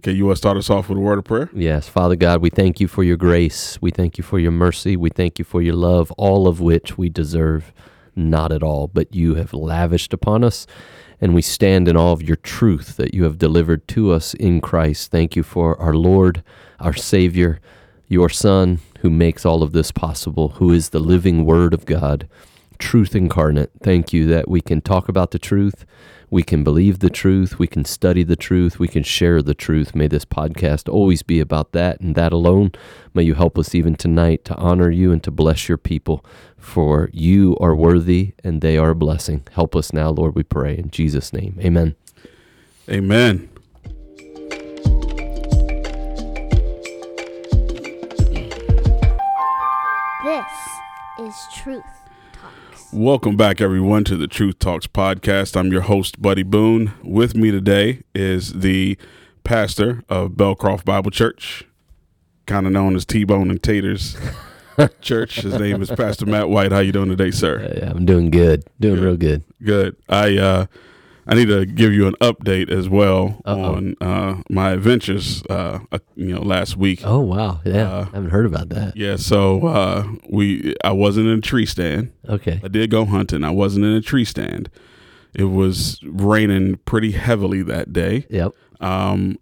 Okay, you want to start us off with a word of prayer? Yes, Father God, we thank you for your grace. We thank you for your mercy. We thank you for your love, all of which we deserve not at all, but you have lavished upon us. And we stand in awe of your truth that you have delivered to us in Christ. Thank you for our Lord, our Savior, your Son, who makes all of this possible, who is the living Word of God, truth incarnate. Thank you that we can talk about the truth we can believe the truth. We can study the truth. We can share the truth. May this podcast always be about that and that alone. May you help us even tonight to honor you and to bless your people, for you are worthy and they are a blessing. Help us now, Lord, we pray. In Jesus' name, amen. Amen. This is truth. Welcome back, everyone, to the Truth Talks podcast. I'm your host, Buddy Boone. With me today is the pastor of Belcroft Bible Church, kind of known as T Bone and Taters Church. His name is Pastor Matt White. How you doing today, sir? Yeah, I'm doing good. Doing good. real good. Good. I uh, I need to give you an update as well Uh-oh. on uh, my adventures. Uh, uh, you know, last week. Oh wow, yeah, uh, I haven't heard about that. Yeah, so uh, we I wasn't in a tree stand. Okay, I did go hunting. I wasn't in a tree stand. It was raining pretty heavily that day. Yep. Um,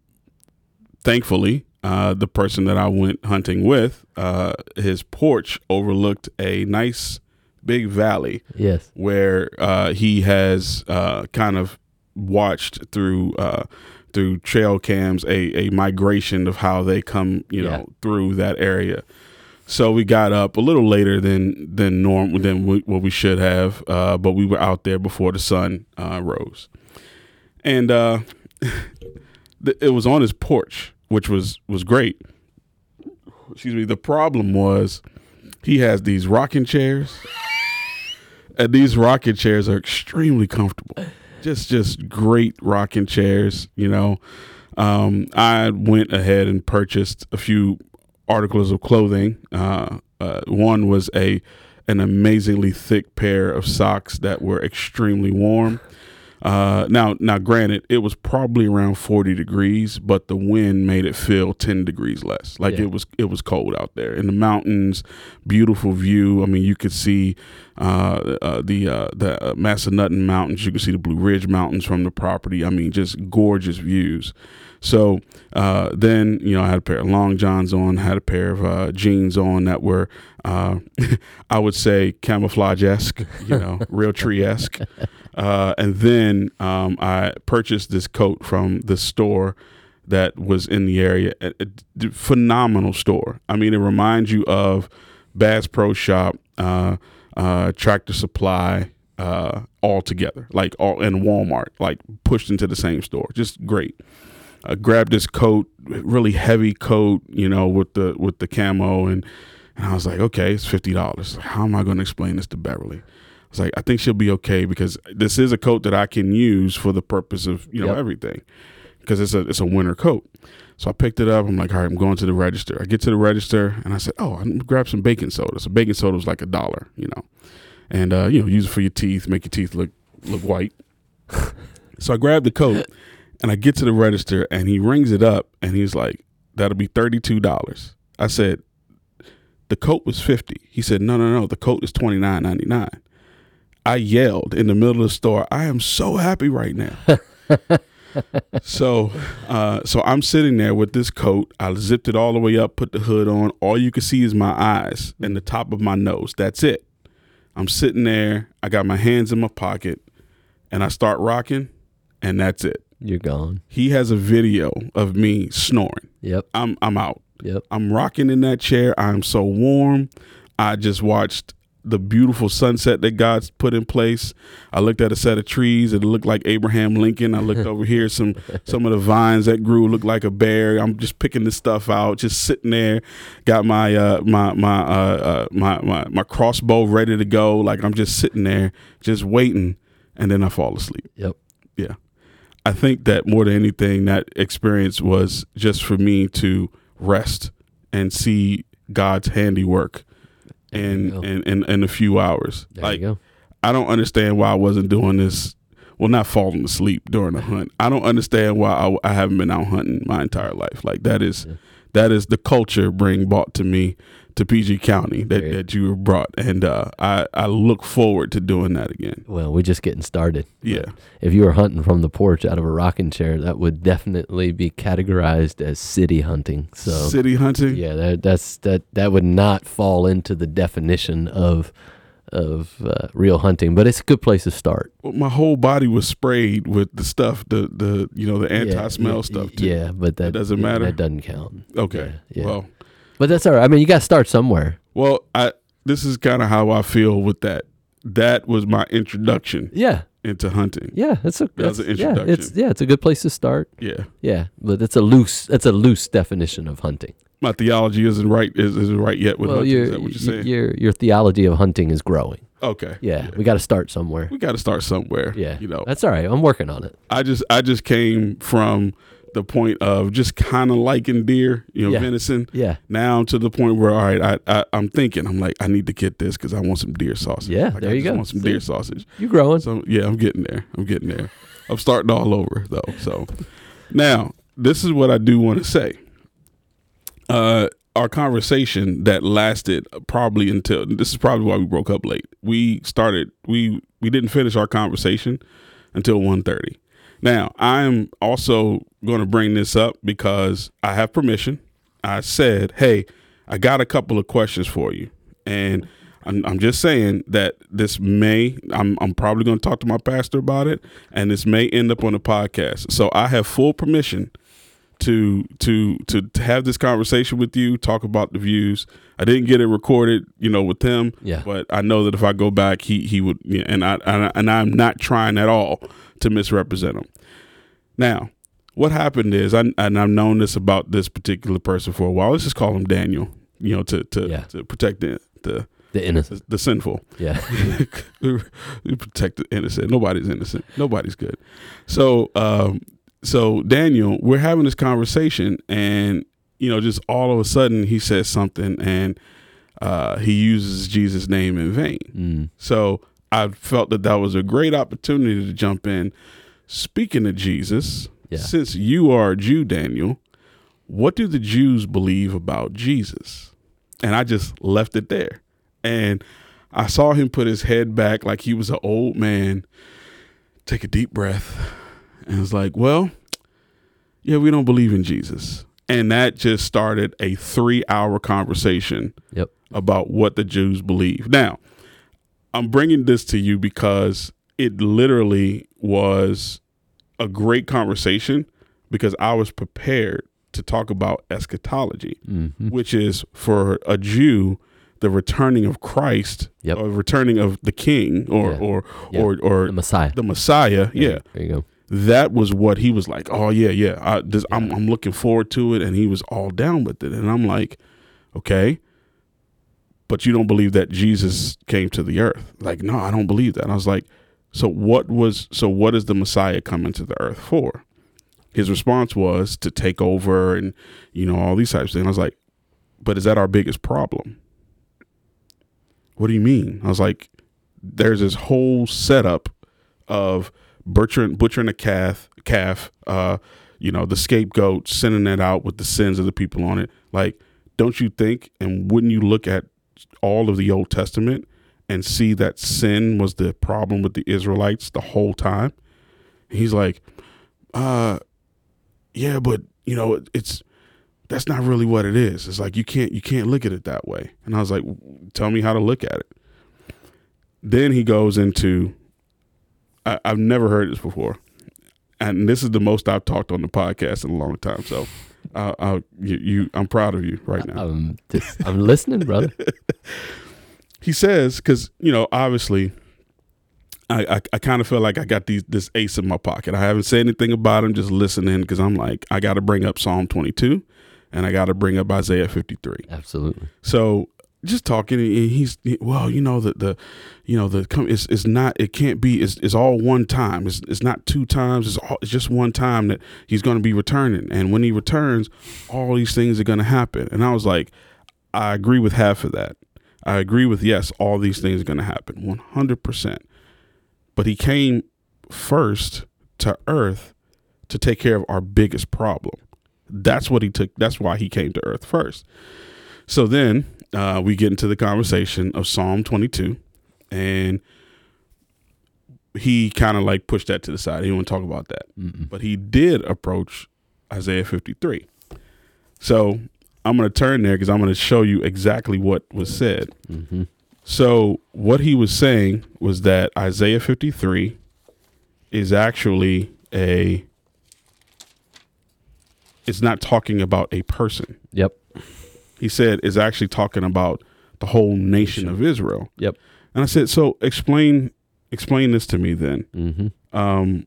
thankfully, uh, the person that I went hunting with, uh, his porch overlooked a nice big valley. Yes. Where uh, he has uh, kind of watched through uh, through trail cams a, a migration of how they come, you know, yeah. through that area. So we got up a little later than than norm than we, what we should have, uh, but we were out there before the sun uh, rose, and uh, it was on his porch, which was was great. Excuse me. The problem was he has these rocking chairs and these rocking chairs are extremely comfortable. Just just great rocking chairs, you know. Um, I went ahead and purchased a few articles of clothing. Uh, uh, one was a an amazingly thick pair of socks that were extremely warm. Uh, now, now, granted, it was probably around forty degrees, but the wind made it feel ten degrees less. Like yeah. it was, it was cold out there in the mountains. Beautiful view. I mean, you could see uh, uh, the uh, the uh, Massanutten Mountains. You could see the Blue Ridge Mountains from the property. I mean, just gorgeous views. So uh, then, you know, I had a pair of long johns on, had a pair of uh, jeans on that were, uh, I would say, camouflage esque, you know, Realtree esque. Uh, and then um, I purchased this coat from the store that was in the area. A, a phenomenal store. I mean, it reminds you of Bass Pro Shop, uh, uh, Tractor Supply, uh, all together, like all in Walmart, like pushed into the same store. Just great. I grabbed this coat, really heavy coat, you know, with the with the camo, and and I was like, okay, it's fifty dollars. How am I going to explain this to Beverly? I was like, I think she'll be okay because this is a coat that I can use for the purpose of you know yep. everything, because it's a it's a winter coat. So I picked it up. I'm like, all right, I'm going to the register. I get to the register and I said, oh, I'm grab some baking soda. So baking soda was like a dollar, you know, and uh, you know, use it for your teeth, make your teeth look look white. so I grabbed the coat and I get to the register and he rings it up and he's like, that'll be $32. I said, the coat was 50. He said, no, no, no, the coat is $29.99. I yelled in the middle of the store, I am so happy right now. so uh, so I'm sitting there with this coat. I zipped it all the way up, put the hood on. All you can see is my eyes and the top of my nose. That's it. I'm sitting there. I got my hands in my pocket and I start rocking and that's it. You're gone. He has a video of me snoring. Yep. I'm I'm out. Yep. I'm rocking in that chair. I'm so warm. I just watched the beautiful sunset that God's put in place. I looked at a set of trees. It looked like Abraham Lincoln. I looked over here, some some of the vines that grew looked like a bear. I'm just picking this stuff out, just sitting there. Got my uh, my my, uh, uh, my my my crossbow ready to go. Like I'm just sitting there, just waiting, and then I fall asleep. Yep. I think that more than anything, that experience was just for me to rest and see God's handiwork in in, in, in a few hours. There like I don't understand why I wasn't doing this well, not falling asleep during a hunt. I don't understand why I, I haven't been out hunting my entire life. Like that is Yeah. that is the culture being brought to me to PG County that, Great. that you brought, and uh, I I look forward to doing that again. Well, we're just getting started. Yeah. If you were hunting from the porch out of a rocking chair, that would definitely be categorized as city hunting. So City hunting. yeah, that, that's that that would not fall into the definition of of uh, real hunting, but it's a good place to start. Well, my whole body was sprayed with the stuff, the the you know the anti-smell yeah, stuff too. Yeah, but that doesn't yeah, matter? That doesn't count. Okay. Yeah. Well, But that's all right. I mean, you got to start somewhere. well, I this is kind of how I feel with that. That was my introduction Yeah, into hunting. yeah. It's a That's that's- an Yeah, it's yeah, it's a good place to start. Yeah. Yeah, but it's a loose that's a loose definition of hunting. My theology isn't right. Is isn't right yet with well, hunting. your Is that what you're saying? your your theology of hunting is growing. Okay. Yeah, we got to start somewhere. We got to start somewhere. Yeah, You know, that's all right. I'm working on it. I just I just came from the point of just kind of liking deer, you know, Yeah. venison. Yeah, Now to the point where all right, I, I I'm thinking I'm like I need to get this because I want some deer sausage. Yeah, Like, there I you just go. Want some See? deer sausage. you growing. So yeah, I'm getting there. I'm getting there. I'm starting all over though. So now this is what I do want to say. Uh, our conversation that lasted probably until this is probably why we broke up late. We started we we didn't finish our conversation until 1.30. Now I'm also going to bring this up because I have permission. I said, "Hey, I got a couple of questions for you," and I'm, I'm just saying that this may I'm I'm probably going to talk to my pastor about it, and this may end up on the podcast. So I have full permission to to to have this conversation with you, talk about the views. I didn't get it recorded, you know, with him, Yeah. but I know that if I go back, he he would, yeah, and I and, I, and I'm not trying at all to misrepresent him. Now, what happened is, I, and I've known this about this particular person for a while. Let's just call him Daniel, you know, to to Yeah. to protect the the The innocent. the sinful. Yeah. we protect the innocent. Nobody's innocent. Nobody's good. So, um, so Daniel, we're having this conversation, and you know, just all of a sudden, he says something, and uh, he uses Jesus' name in vain. Mm. So I felt that that was a great opportunity to jump in. Speaking of Jesus, Yeah. since you are a Jew, Daniel, what do the Jews believe about Jesus? And I just left it there. And I saw him put his head back like he was an old man, take a deep breath, and was like, Well, yeah, we don't believe in Jesus. And that just started a three hour conversation Yep. about what the Jews believe. Now, I'm bringing this to you because it literally was a great conversation because I was prepared to talk about eschatology, Mhm. which is for a Jew the returning of Christ Yep. or returning of the King or Yeah. or Yeah. or or The Messiah. the Messiah. Yeah, There you go. that was what he was like. Oh yeah, yeah. I, this, I'm I'm looking forward to it, and he was all down with it. And I'm like, okay, but you don't believe that Jesus came to the earth? Like, no, I don't believe that. And I was like, so what was so what is the Messiah coming to the earth for? His response was to take over and you know all these types of things. I was like, but is that our biggest problem? What do you mean? I was like, there's this whole setup of butchering butchering a calf calf uh you know the scapegoat sending that out with the sins of the people on it like don't you think and wouldn't you look at all of the old testament and see that sin was the problem with the israelites the whole time. He's like uh yeah but you know it's that's not really what it is. It's like you can't you can't look at it that way. And i was like tell me how to look at it. Then he goes into I, I've never heard this before, and this is the most I've talked on the podcast in a long time. So, uh, uh, you, you, I'm proud of you right now. I'm just, I'm listening, brother. he says because you know obviously I, I, I kind of feel like I got these this ace in my pocket. I haven't said anything about him, just listening because I'm like I got to bring up Psalm 22, and I got to bring up Isaiah 53. Absolutely. So just talking, and he's well, you know the the, you know the it's it's not it can't be it's, it's all one time. It's it's not two times. It's all it's just one time that he's going to be returning, and when he returns, all these things are going to happen. And I was like, I agree with half of that. I agree with yes, all these things are going to happen, one hundred percent. But he came first to earth to take care of our biggest problem. That's what he took. That's why he came to earth first. So then uh, we get into the conversation of Psalm 22, and he kind of like pushed that to the side. He didn't want to talk about that, Mm-mm. but he did approach Isaiah 53. So I'm going to turn there because I'm going to show you exactly what was said. Mm-hmm. So what he was saying was that Isaiah 53 is actually a it's not talking about a person. Yep. He said is actually talking about the whole nation of Israel. Yep. And I said, so explain explain this to me then. Mm-hmm. Um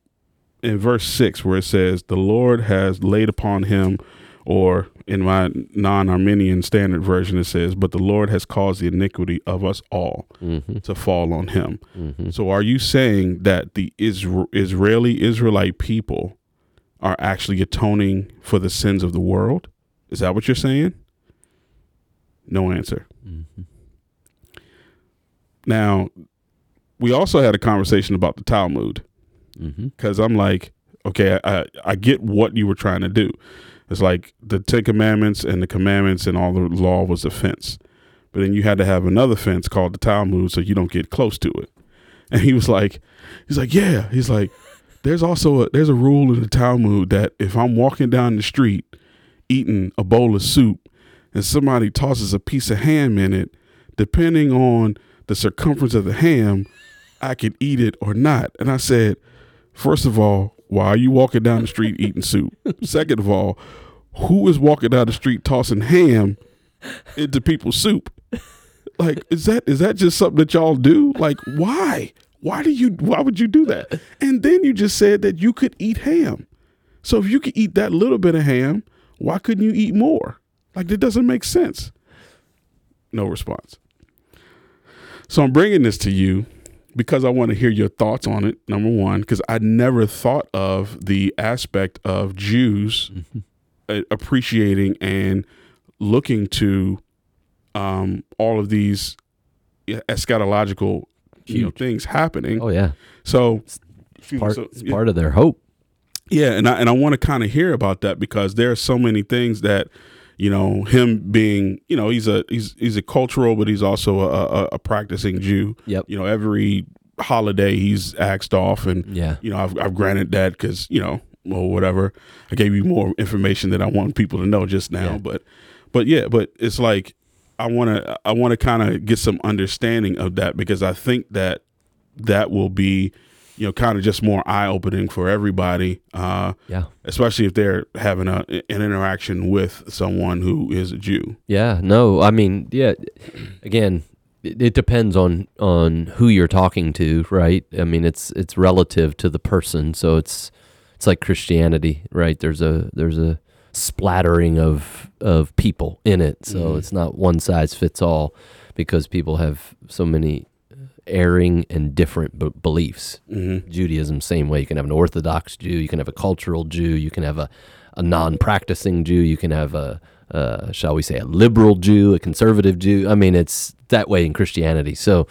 in verse 6 where it says the Lord has laid upon him or in my non-Arminian standard version it says but the Lord has caused the iniquity of us all Mm-hmm. to fall on him. Mm-hmm. So are you saying that the Isra- Israeli Israelite people are actually atoning for the sins of the world? Is that what you're saying? No answer. Mm-hmm. Now, we also had a conversation about the Talmud Mm-hmm. because I'm like, okay, I, I, I get what you were trying to do. It's like the Ten Commandments and the commandments and all the law was a fence. But then you had to have another fence called the Talmud so you don't get close to it. And he was like, he's like, yeah. He's like, there's also a, there's a rule in the Talmud that if I'm walking down the street eating a bowl of soup and somebody tosses a piece of ham in it, depending on the circumference of the ham, I could eat it or not. And I said, first of all, why are you walking down the street eating soup? Second of all, who is walking down the street tossing ham into people's soup? Like, is that is that just something that y'all do? Like, why? Why do you why would you do that? And then you just said that you could eat ham. So if you could eat that little bit of ham, why couldn't you eat more? Like that doesn't make sense. No response. So I'm bringing this to you because I want to hear your thoughts on it. Number one, because I never thought of the aspect of Jews Mm-hmm. appreciating and looking to um, all of these eschatological you know, things happening. Oh yeah. So, me, Part, so- it's yeah. part of their hope. Yeah, and I and I want to kind of hear about that because there are so many things that, you know, him being, you know, he's a he's he's a cultural, but he's also a, a, a practicing Jew. Yep. You know, every holiday he's axed off, and Yeah. you know, I've I've granted that because you know, or whatever. I gave you more information that I want people to know just now, Yeah. but but yeah, but it's like I want to I want to kind of get some understanding of that because I think that that will be you know kind of just more eye opening for everybody. Uh, Yeah. especially if they're having a, an interaction with someone who is a Jew. Yeah, no, I mean, yeah. Again, it, it depends on on who you're talking to, right? I mean, it's it's relative to the person, so it's it's like Christianity, right? There's a there's a splattering of of people in it, so Mhm. it's not one size fits all because people have so many erring and different b- beliefs. Mm-hmm. Judaism, same way. You can have an Orthodox Jew, you can have a cultural Jew, you can have a, a non practicing Jew, you can have a, uh, shall we say, a liberal Jew, a conservative Jew. I mean, it's that way in Christianity. So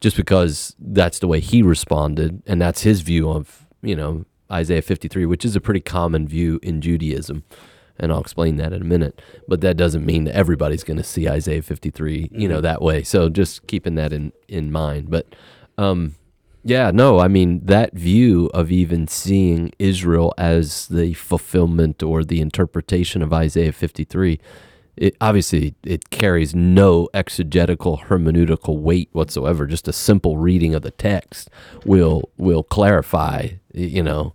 just because that's the way he responded and that's his view of, you know, Isaiah 53, which is a pretty common view in Judaism. And I'll explain that in a minute. But that doesn't mean that everybody's going to see Isaiah 53, you know, that way. So just keeping that in, in mind. But, um, yeah, no, I mean that view of even seeing Israel as the fulfillment or the interpretation of Isaiah 53, it obviously it carries no exegetical hermeneutical weight whatsoever. Just a simple reading of the text will will clarify, you know,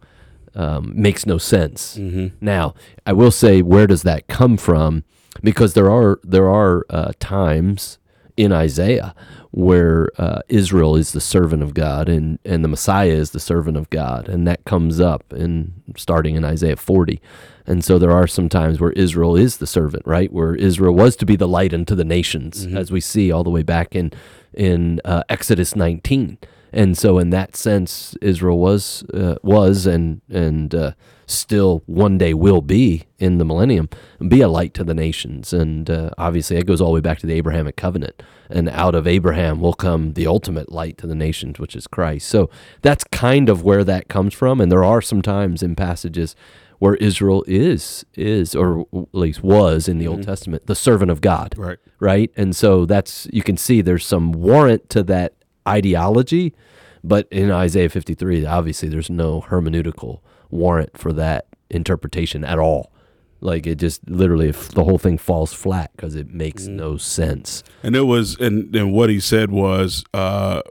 um, makes no sense. Mm-hmm. Now, I will say, where does that come from? Because there are there are uh, times in Isaiah where uh, Israel is the servant of God and and the Messiah is the servant of God, and that comes up in starting in Isaiah 40. And so there are some times where Israel is the servant, right? Where Israel was to be the light unto the nations, Mhm. as we see all the way back in in uh, Exodus 19 And so, in that sense, Israel was uh, was and and uh, still one day will be in the millennium, be a light to the nations. And uh, obviously, it goes all the way back to the Abrahamic covenant. And out of Abraham will come the ultimate light to the nations, which is Christ. So that's kind of where that comes from. And there are some times in passages where Israel is is or at least was in the Old Testament the servant of God Right. right and so that's you can see there's some warrant to that ideology but in Isaiah 53 obviously there's no hermeneutical warrant for that interpretation at all like it just literally if the whole thing falls flat because it makes no sense And it was, and, and what he said was, uh,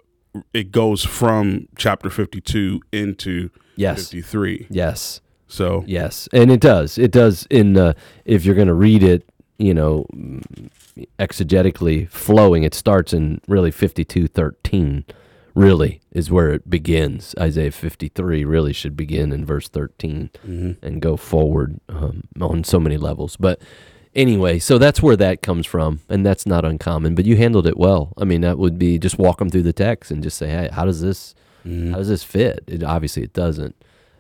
it goes from chapter 52 into yes 53. yes So, Yes, and it does. It does. In uh, if you're going to read it, you know, exegetically flowing, it starts in really 52:13. Really is where it begins. Isaiah 53 really should begin in verse 13 and go forward um, on so many levels. But anyway, so that's where that comes from, and that's not uncommon. But you handled it well. I mean, that would be just walk them through the text and just say, hey, how does this, how does this fit? It obviously it doesn't,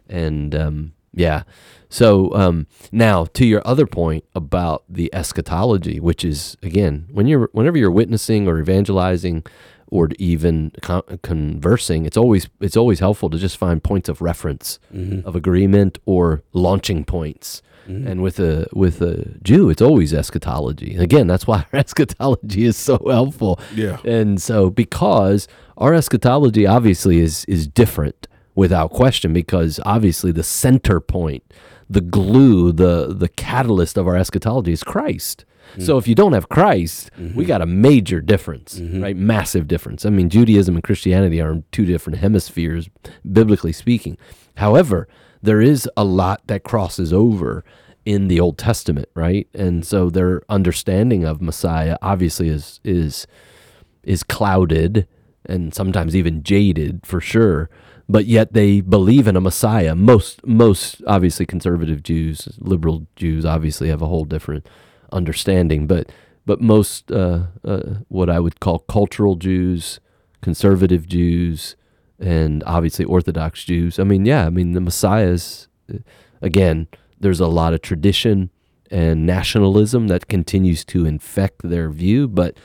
and um, yeah. So um, now to your other point about the eschatology, which is again when you're whenever you're witnessing or evangelizing or even con- conversing, it's always it's always helpful to just find points of reference of agreement or launching points. And with a with a Jew, it's always eschatology. Again, that's why our eschatology is so helpful. Yeah. And so because our eschatology obviously is is different without question because obviously the center point, the glue, the the catalyst of our eschatology is Christ. Mm-hmm. So if you don't have Christ, mm-hmm. we got a major difference, mm-hmm. right? Massive difference. I mean, Judaism and Christianity are in two different hemispheres, biblically speaking. However, there is a lot that crosses over in the Old Testament, right? And so their understanding of Messiah obviously is is is clouded and sometimes even jaded for sure but yet they believe in a messiah. Most most obviously conservative jews liberal jews obviously have a whole different understanding. But but most uh, uh, what i would call cultural jews conservative jews and obviously orthodox jews. I mean yeah i mean the messiahs uh, again there's a lot of tradition and nationalism that continues to infect their view but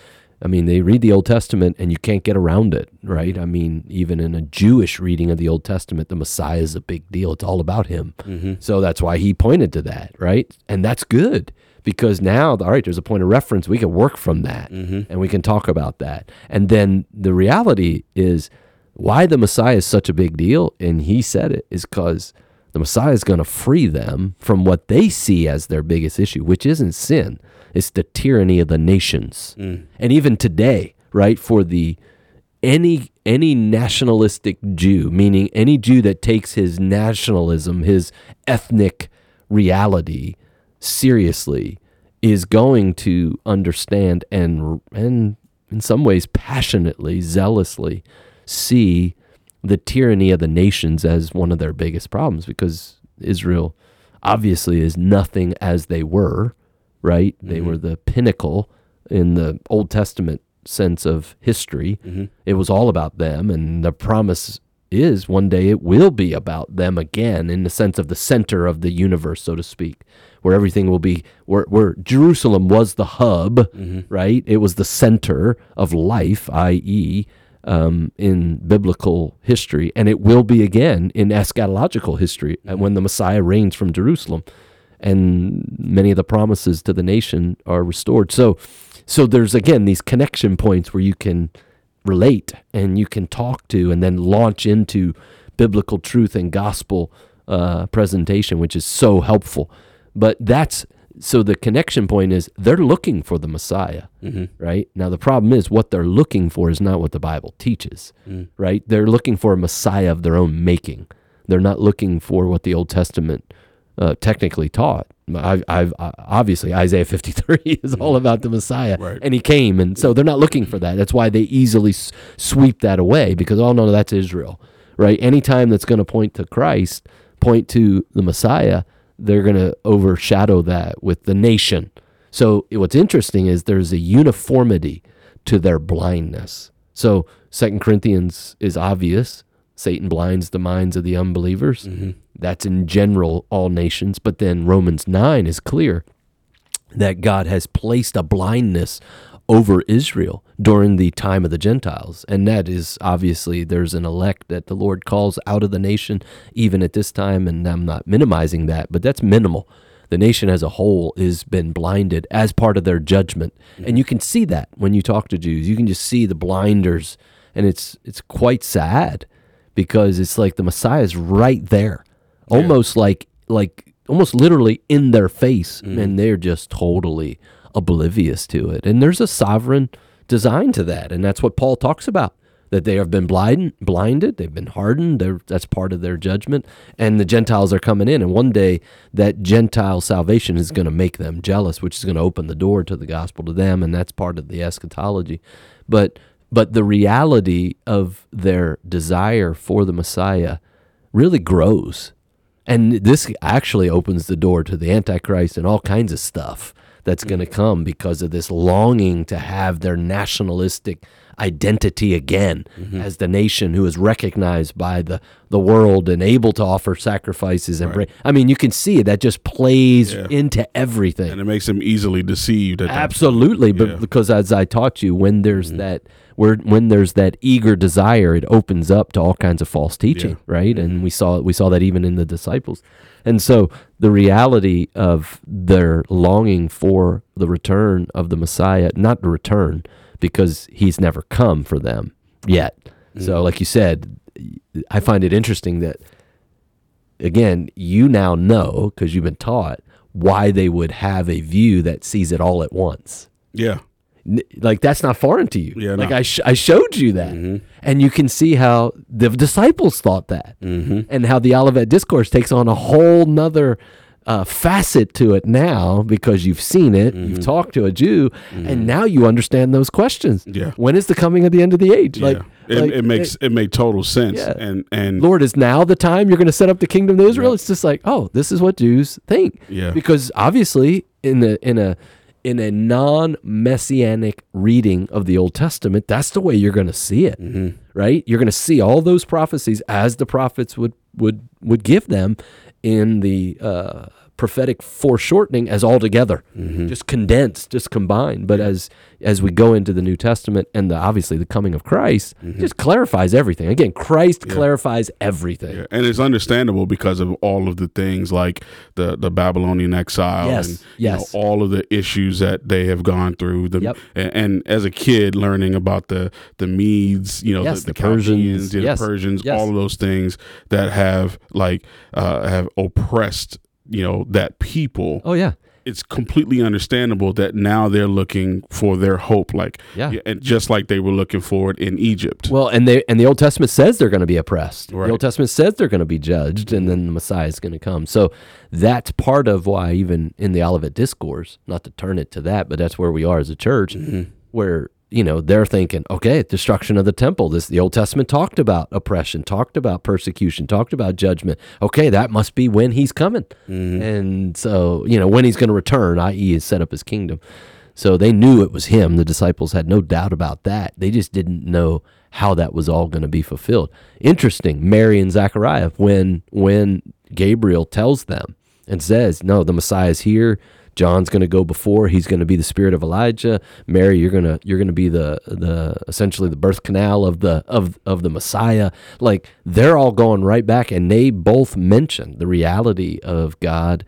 I mean, they read the Old Testament and you can't get around it, right? I mean, even in a Jewish reading of the Old Testament, the Messiah is a big deal. It's all about him. Mm-hmm. So that's why he pointed to that, right? And that's good because now, all right, there's a point of reference. We can work from that mm-hmm. and we can talk about that. And then the reality is why the Messiah is such a big deal, and he said it, is because the Messiah is going to free them from what they see as their biggest issue, which isn't sin. It's the tyranny of the nations. Mm. And even today, right, for the any any nationalistic Jew, meaning any Jew that takes his nationalism, his ethnic reality seriously, is going to understand and and in some ways passionately, zealously see the tyranny of the nations as one of their biggest problems because Israel obviously is nothing as they were, right? They mm-hmm. were the pinnacle in the Old Testament sense of history. Mm-hmm. It was all about them, and the promise is one day it will be about them again in the sense of the center of the universe, so to speak, where everything will be, where, where Jerusalem was the hub, mm-hmm. right? It was the center of life, i.e., um, in biblical history, and it will be again in eschatological history and when the Messiah reigns from Jerusalem, and many of the promises to the nation are restored. So, so there's again these connection points where you can relate and you can talk to, and then launch into biblical truth and gospel uh, presentation, which is so helpful. But that's so the connection point is they're looking for the Messiah, right? Now the problem is what they're looking for is not what the Bible teaches, right? They're looking for a Messiah of their own making. They're not looking for what the Old Testament uh, technically taught. I've, I've obviously Isaiah 53 is all about the Messiah, Right. and he came, and so they're not looking for that. That's why they easily s- sweep that away because oh no, that's Israel, right? Anytime that's going to point to Christ, point to the Messiah, they're going to overshadow that with the nation. So what's interesting is there's a uniformity to their blindness. So Second Corinthians is obvious. Satan blinds the minds of the unbelievers. Mm-hmm. That's in general all nations. But then Romans 9 is clear that God has placed a blindness over Israel during the time of the Gentiles. And that is obviously there's an elect that the Lord calls out of the nation, even at this time. And I'm not minimizing that, but that's minimal. The nation as a whole has been blinded as part of their judgment. And mm-hmm. you can see that when you talk to Jews. You can just see the blinders. And it's it's quite sad because it's like the Messiah is right there. Almost like like almost literally in their face mm-hmm. and they're just totally oblivious to it. And there's a sovereign design to that, and that's what Paul talks about. That they have been blind, blinded, they've been hardened. They're, that's part of their judgment, and the Gentiles are coming in. And one day, that Gentile salvation is going to make them jealous, which is going to open the door to the gospel to them, and that's part of the eschatology. But but the reality of their desire for the Messiah really grows, and this actually opens the door to the Antichrist and all kinds of stuff that's mm-hmm. going to come because of this longing to have their nationalistic identity again mm-hmm. as the nation who is recognized by the, the world and able to offer sacrifices and bring, I mean you can see that just plays Yeah. into everything and it makes them easily deceived. Absolutely, but Yeah. because as I taught you, when there's mm-hmm. that where when there's that eager desire, it opens up to all kinds of false teaching, Yeah. right? And mm-hmm. we saw we saw that even in the disciples. And so the reality of their longing for the return of the Messiah, not the return, because he's never come for them yet. Mm-hmm. So like you said, I find it interesting that again, you now know because you've been taught why they would have a view that sees it all at once. Yeah. Like that's not foreign to you. Yeah, like no. I, sh- I showed you that, mm-hmm. and you can see how the disciples thought that, mm-hmm. and how the Olivet Discourse takes on a whole nother uh, facet to it now because you've seen it, you've mm-hmm. talked to a Jew, and now you understand those questions. Yeah. When is the coming of the end of the age? Like, yeah. It, like, it makes it made total sense. Yeah. And and Lord, is now the time you're going to set up the kingdom of Israel? It's just like, oh, this is what Jews think. Yeah. Because obviously, in the in a in a non-messianic reading of the Old Testament, that's the way you're going to see it, Mm-hmm. right? You're going to see all those prophecies as the prophets would would would give them in the uh, prophetic foreshortening as all together, Mm-hmm. just condensed, just combined. But as as we go into the New Testament and the obviously the coming of Christ, just clarifies everything. Again, Christ clarifies everything. Mm-hmm. Yeah, and it's understandable because of all of the things like the the Babylonian exile Yes, and yes. you know, all of the issues that they have gone through. The, Yep. and, and as a kid, learning about the the Medes, you know, Yes, the, the, the Persians, Chaldeans, the yes, Persians, yes. all of those things that have like uh, have oppressed you know that people. Oh yeah. It's completely understandable that now they're looking for their hope, like Yeah. and just like they were looking for it in Egypt. Well, and they and the Old Testament says they're going to be oppressed. Right. The Old Testament says they're going to be judged, and then the Messiah is going to come. So that's part of why, even in the Olivet Discourse, not to turn it to that, but that's where we are as a church, mm-hmm. where you know they're thinking, okay, destruction of the temple. This the Old Testament talked about oppression, talked about persecution, talked about judgment. Okay, that must be when he's coming, mm-hmm. and so you know when he's going to return, i.e., is set up his kingdom. So they knew it was him. The disciples had no doubt about that. They just didn't know how that was all going to be fulfilled. Interesting, Mary and Zachariah, when when Gabriel tells them and says, "No, the Messiah is here. John's going to go before. He's going to be the spirit of Elijah. Mary, you're gonna you're gonna be the the essentially the birth canal of the of of the Messiah." Like they're all going right back, and they both mention the reality of God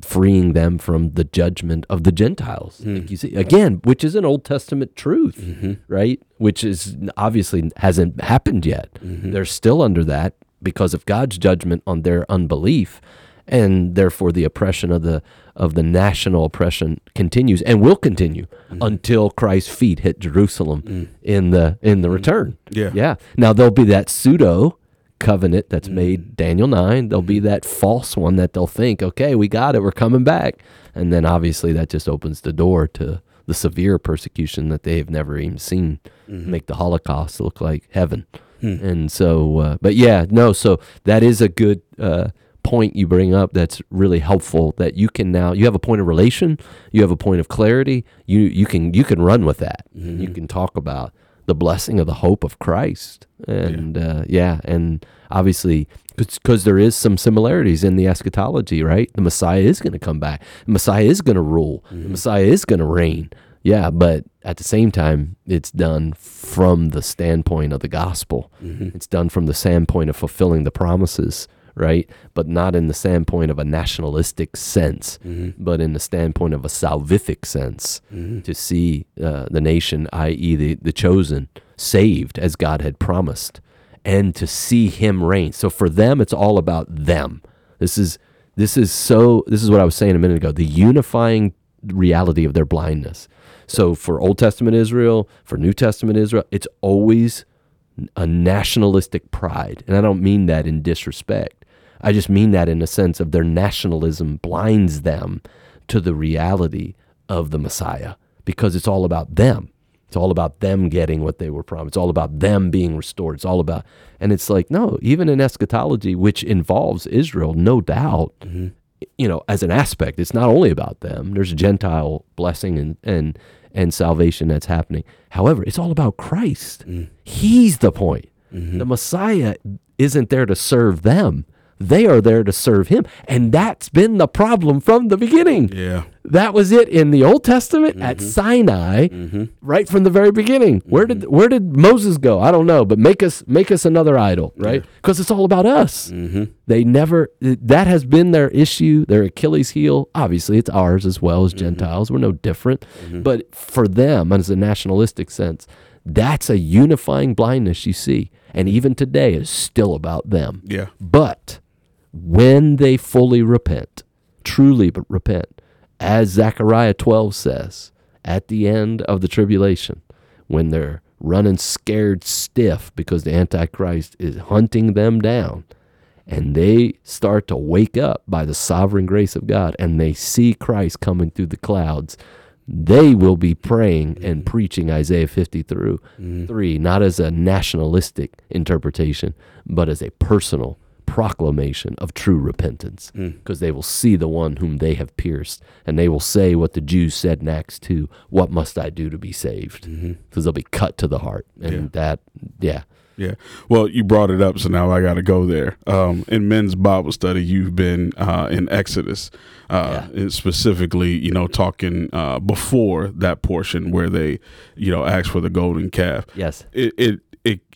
freeing them from the judgment of the Gentiles. Hmm. Like you see again, which is an Old Testament truth, mm-hmm. right? Which is obviously hasn't happened yet. Mm-hmm. They're still under that because of God's judgment on their unbelief, and therefore the oppression of the of the national oppression continues and will continue mm-hmm. until Christ's feet hit Jerusalem mm. in the in the mm. return. Yeah. Yeah. Now there'll be that pseudo covenant that's mm. made Daniel 9. There'll be that false one that they'll think, okay, we got it, we're coming back. And then obviously that just opens the door to the severe persecution that they've never even seen mm-hmm. make the Holocaust look like heaven. Hmm. And so, uh, but yeah, no, so that is a good uh, point you bring up that's really helpful that you can now you have a point of relation you have a point of clarity you you can you can run with that you can talk about the blessing of the hope of Christ. And yeah, uh, yeah and obviously because there is some similarities in the eschatology, right? The Messiah is going to come back. The Messiah is going to rule. Mm-hmm. The Messiah is going to reign. Yeah, but at the same time, it's done from the standpoint of the gospel. Mm-hmm. It's done from the standpoint of fulfilling the promises, right? But not in the standpoint of a nationalistic sense, mm-hmm. but in the standpoint of a salvific sense mm-hmm. to see uh, the nation, i.e., the, the chosen, saved as God had promised and to see him reign. So for them, it's all about them. This is this is so this is what I was saying a minute ago. The unifying reality of their blindness. So for Old Testament Israel, for New Testament Israel, it's always a nationalistic pride. And I don't mean that in disrespect. I just mean that in a sense of their nationalism blinds them to the reality of the Messiah because it's all about them. It's all about them getting what they were promised. It's all about them being restored. It's all about, and it's like, no, even in eschatology, which involves Israel, no doubt, mm-hmm. you know, as an aspect, it's not only about them. There's a Gentile blessing and, and, and salvation that's happening. However, it's all about Christ. Mm. He's the point. Mm-hmm. The Messiah isn't there to serve them. They are there to serve him. And that's been the problem from the beginning. Yeah. That was it in the Old Testament mm-hmm. at Sinai, mm-hmm. right from the very beginning. Mm-hmm. Where did mm-hmm. where did Moses go? I don't know, but make us make us another idol, right? Because yeah. it's all about us. Mm-hmm. They never that has been their issue, their Achilles heel. Obviously, it's ours as well as mm-hmm. Gentiles. We're no different. But for them, as a nationalistic sense, that's a unifying blindness you see. And even today is still about them. Yeah. But when they fully repent, truly repent, as Zechariah 12 says, at the end of the tribulation, when they're running scared stiff because the Antichrist is hunting them down, and they start to wake up by the sovereign grace of God and they see Christ coming through the clouds, they will be praying and mm-hmm. preaching Isaiah 50 through mm-hmm. 3, not as a nationalistic interpretation, but as a personal proclamation of true repentance because mm. they will see the one whom they have pierced and they will say what the Jews said in Acts 2 what must I do to be saved because mm-hmm. they'll be cut to the heart and yeah. that yeah yeah well you brought it up so now I got to go there um, in men's Bible study you've been uh, in Exodus uh, yeah. specifically you know talking uh, before that portion where they you know asked for the golden calf yes it, it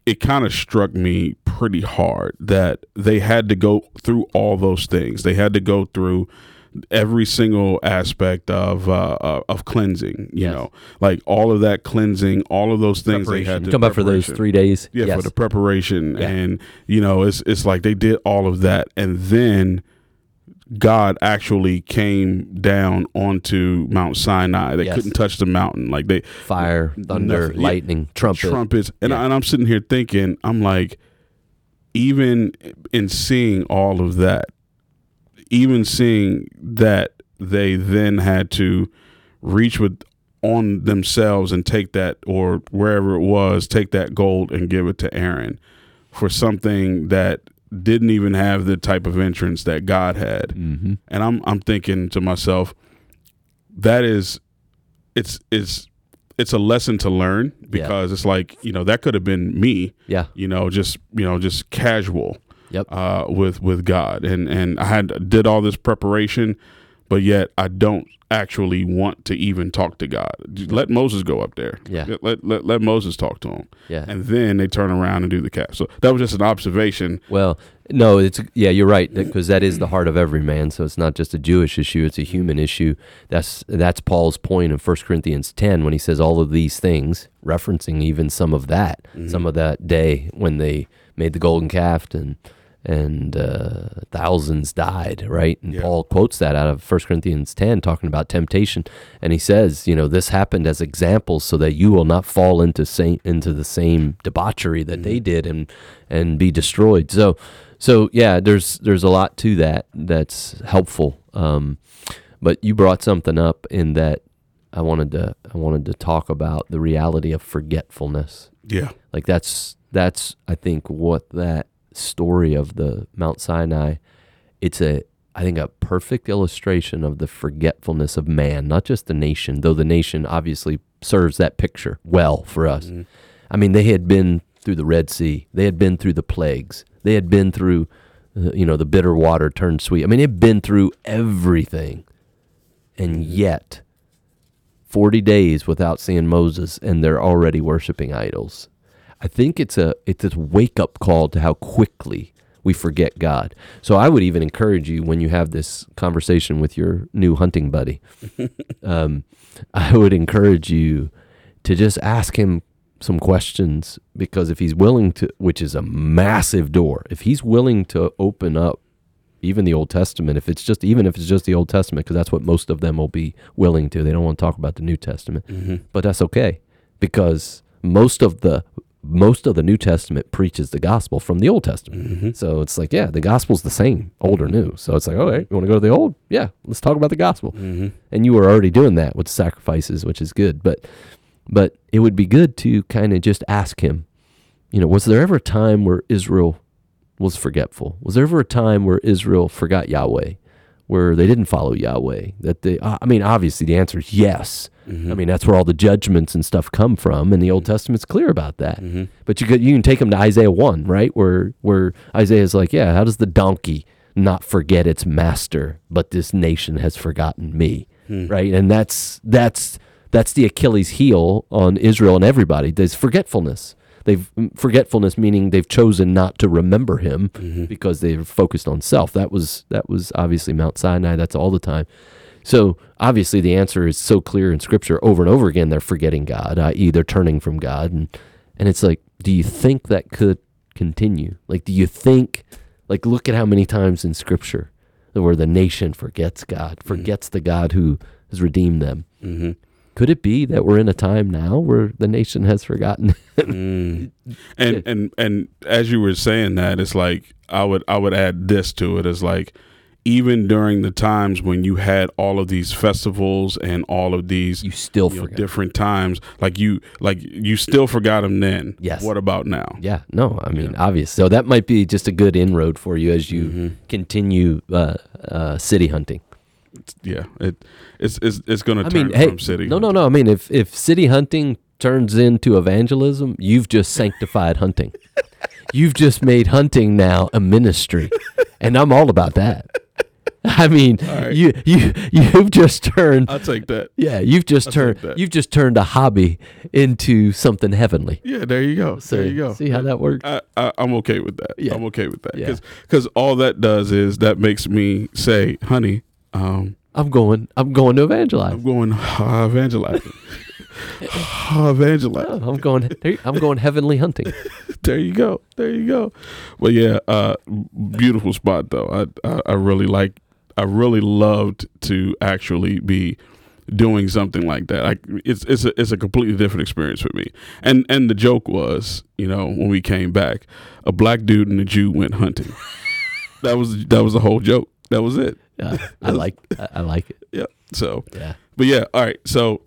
it kind of struck me pretty hard that they had to go through all those things. They had to go through every single aspect of uh, uh of cleansing. You yes. know, like all of that cleansing, all of those things they had to come back for those three days. Yeah, yes. for the preparation, yeah. and you know, it's it's like they did all of that, and then God actually came down onto Mount Sinai. They yes. couldn't touch the mountain. Like they fire, thunder, nothing. lightning, yeah, trumpet. trumpets. And, yeah. I, and I'm sitting here thinking, I'm like, even in seeing all of that, even seeing that they then had to reach with on themselves and take that or wherever it was, take that gold and give it to Aaron for something that didn't even have the type of entrance that God had. Mm-hmm. And I'm I'm thinking to myself, that is, it's it's it's a lesson to learn because yeah. it's like you know that could have been me. Yeah. You know, just you know, just casual. Yep. Uh, with with God, and and I had did all this preparation, but yet I don't actually want to even talk to God. Let Moses go up there. Yeah. Let, let, let Moses talk to him. Yeah. And then they turn around and do the calf. So that was just an observation. Well, no, it's yeah, you're right because that is the heart of every man. So it's not just a Jewish issue; it's a human issue. That's that's Paul's point in 1 Corinthians 10 when he says all of these things, referencing even some of that, mm-hmm. some of that day when they made the golden calf and and uh, thousands died, right? And yeah. Paul quotes that out of 1 Corinthians 10, talking about temptation. And he says, you know, this happened as examples so that you will not fall into, same, into the same debauchery that mm-hmm. they did and, and be destroyed. So, so yeah, there's, there's a lot to that that's helpful. Um, but you brought something up in that I wanted to, I wanted to talk about the reality of forgetfulness. Yeah. Like that's, that's, I think, what that story of the Mount Sinai, it's a I think a perfect illustration of the forgetfulness of man, not just the nation, though the nation obviously serves that picture well for us. Mm-hmm. I mean, they had been through the Red Sea. They had been through the plagues. They had been through, uh, you know, the bitter water turned sweet. I mean, they'd been through everything. And yet, 40 days without seeing Moses and they're already worshiping idols. I think it's a it's a wake up call to how quickly we forget God. So I would even encourage you when you have this conversation with your new hunting buddy. um, I would encourage you to just ask him some questions because if he's willing to, which is a massive door, if he's willing to open up even the Old Testament, if it's just even if it's just the Old Testament, because that's what most of them will be willing to. They don't want to talk about the New Testament, Mm-hmm. but that's okay because most of the most of the New Testament preaches the gospel from the Old Testament. Mm-hmm. So it's like, yeah, the gospel's the same, old or new. So it's like, all right, you want to go to the old? Yeah, let's talk about the gospel. Mm-hmm. And you were already doing that with sacrifices, which is good. But but it would be good to kind of just ask him, you know, was there ever a time where Israel was forgetful? Was there ever a time where Israel forgot Yahweh, where they didn't follow Yahweh? That they, I mean, obviously the answer is yes. Mm-hmm. I mean, that's where all the judgments and stuff come from, and the Old Testament's clear about that. Mm-hmm. But you could you can take them to Isaiah one, right? Where where Isaiah's like, yeah, how does the donkey not forget its master, but this nation has forgotten me, right? And that's that's that's the Achilles heel on Israel and everybody. There's forgetfulness. They've mm, forgetfulness meaning they've chosen not to remember him mm-hmm. because they're focused on self. That was that was obviously Mount Sinai. That's all the time. So obviously the answer is so clear in Scripture over and over again. They're forgetting God, i.e., they're turning from God, and and it's like, do you think that could continue? Like, do you think, like, look at how many times in Scripture where the nation forgets God, mm-hmm. forgets the God who has redeemed them. Mm-hmm. Could it be that we're in a time now where the nation has forgotten? Mm. And and and as you were saying that, it's like I would I would add this to it as like even during the times when you had all of these festivals and all of these you still you know, different times, like you like you still forgot them then. Yes. What about now? Yeah, no, I mean, obvious. So that might be just a good inroad for you as you Mm-hmm. continue uh, uh, city hunting. Yeah. It it's it's, it's going to turn mean, hey, from city. no, no, no. I mean, if if city hunting turns into evangelism, you've just sanctified hunting. You've just made hunting now a ministry, and I'm all about that. I mean, right. you you you've just turned I'll take that. yeah, you've just I'll turned you've just turned a hobby into something heavenly. Yeah, there you go. So there you go. see how that works? I, I, I'm okay with that. Yeah. I'm okay with that Yeah. because all that does is that makes me say, honey, um, I'm going I'm going to evangelize. I'm going uh, evangelizing. Uh, evangelizing. Oh, I'm going I'm going heavenly hunting. There you go. There you go. Well, yeah, uh, beautiful spot though. I, I I really like. I really loved to actually be doing something like that. Like it's it's a it's a completely different experience for me. And and the joke was, you know, when we came back, a black dude and a Jew went hunting. that was that was the whole joke. That was it. Yeah, I like I, I like it. Yeah. So, Yeah. but yeah, all right. So,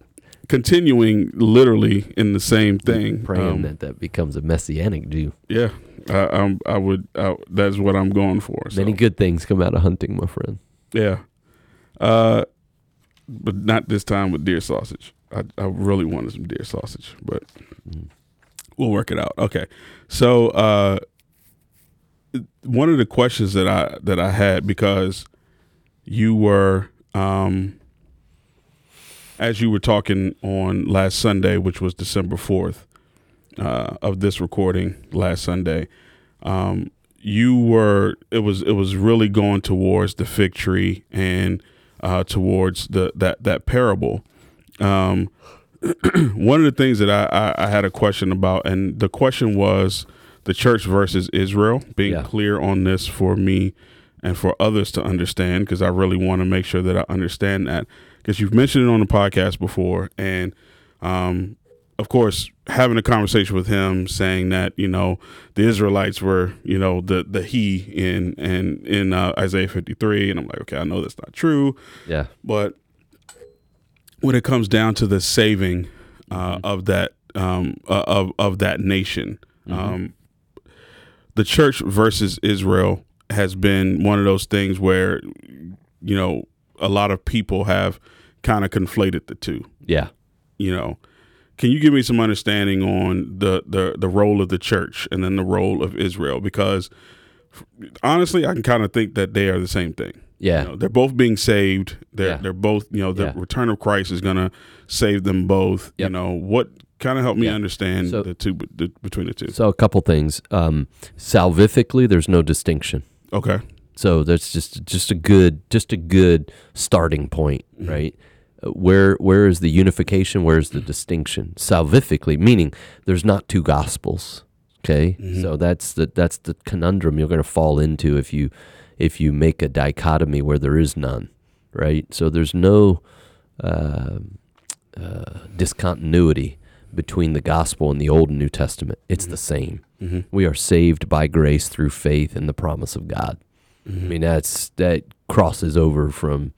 continuing literally in the same thing. Praying um, that that becomes a messianic Jew. Yeah, I, I'm. I would. I, that's what I'm going for. So, Many good things come out of hunting, my friend. yeah, uh, but not this time with deer sausage. I, I really wanted some deer sausage, but Mm. we'll work it out. Okay, so uh, one of the questions that I that I had because you were um, as you were talking on last Sunday, which was December fourth uh, of this recording last Sunday. Um, you were it was it was really going towards the fig tree and uh, towards the that that parable. Um, one of the things that I, I, I had a question about, and the question was the church versus Israel, being Yeah. clear on this for me and for others to understand, because I really want to make sure that I understand that. Because you've mentioned it on the podcast before, and um, of course, having a conversation with him, saying that you know the Israelites were you know the the he in and in uh, Isaiah fifty three, and I'm like, okay, I know that's not true, Yeah. but when it comes down to the saving uh, of that um, uh, of of that nation, um, the church versus Israel has been one of those things where you know a lot of people have kind of conflated the two Yeah. you know can you give me some understanding on the the the role of the church and then the role of Israel? Because honestly, I can kind of think that they are the same thing. Yeah. You know, they're both being saved. They're Yeah. they're both you know the Yeah. return of Christ is gonna save them both. You know what kind of help me Yeah. understand So- the two the, between the two. So a couple things. Um, salvifically, there's no distinction. Okay. So that's just just a good just a good starting point, right? Uh, Where where is the unification? Where is the distinction? Salvifically, meaning there's not two gospels. Okay, so that's the that's the conundrum you're going to fall into if you if you make a dichotomy where there is none, right? So there's no uh, uh, discontinuity between the gospel and the Old and New Testament. It's the same. Mm-hmm. We are saved by grace through faith in the promise of God. I mm-hmm. mean, that's that crosses over from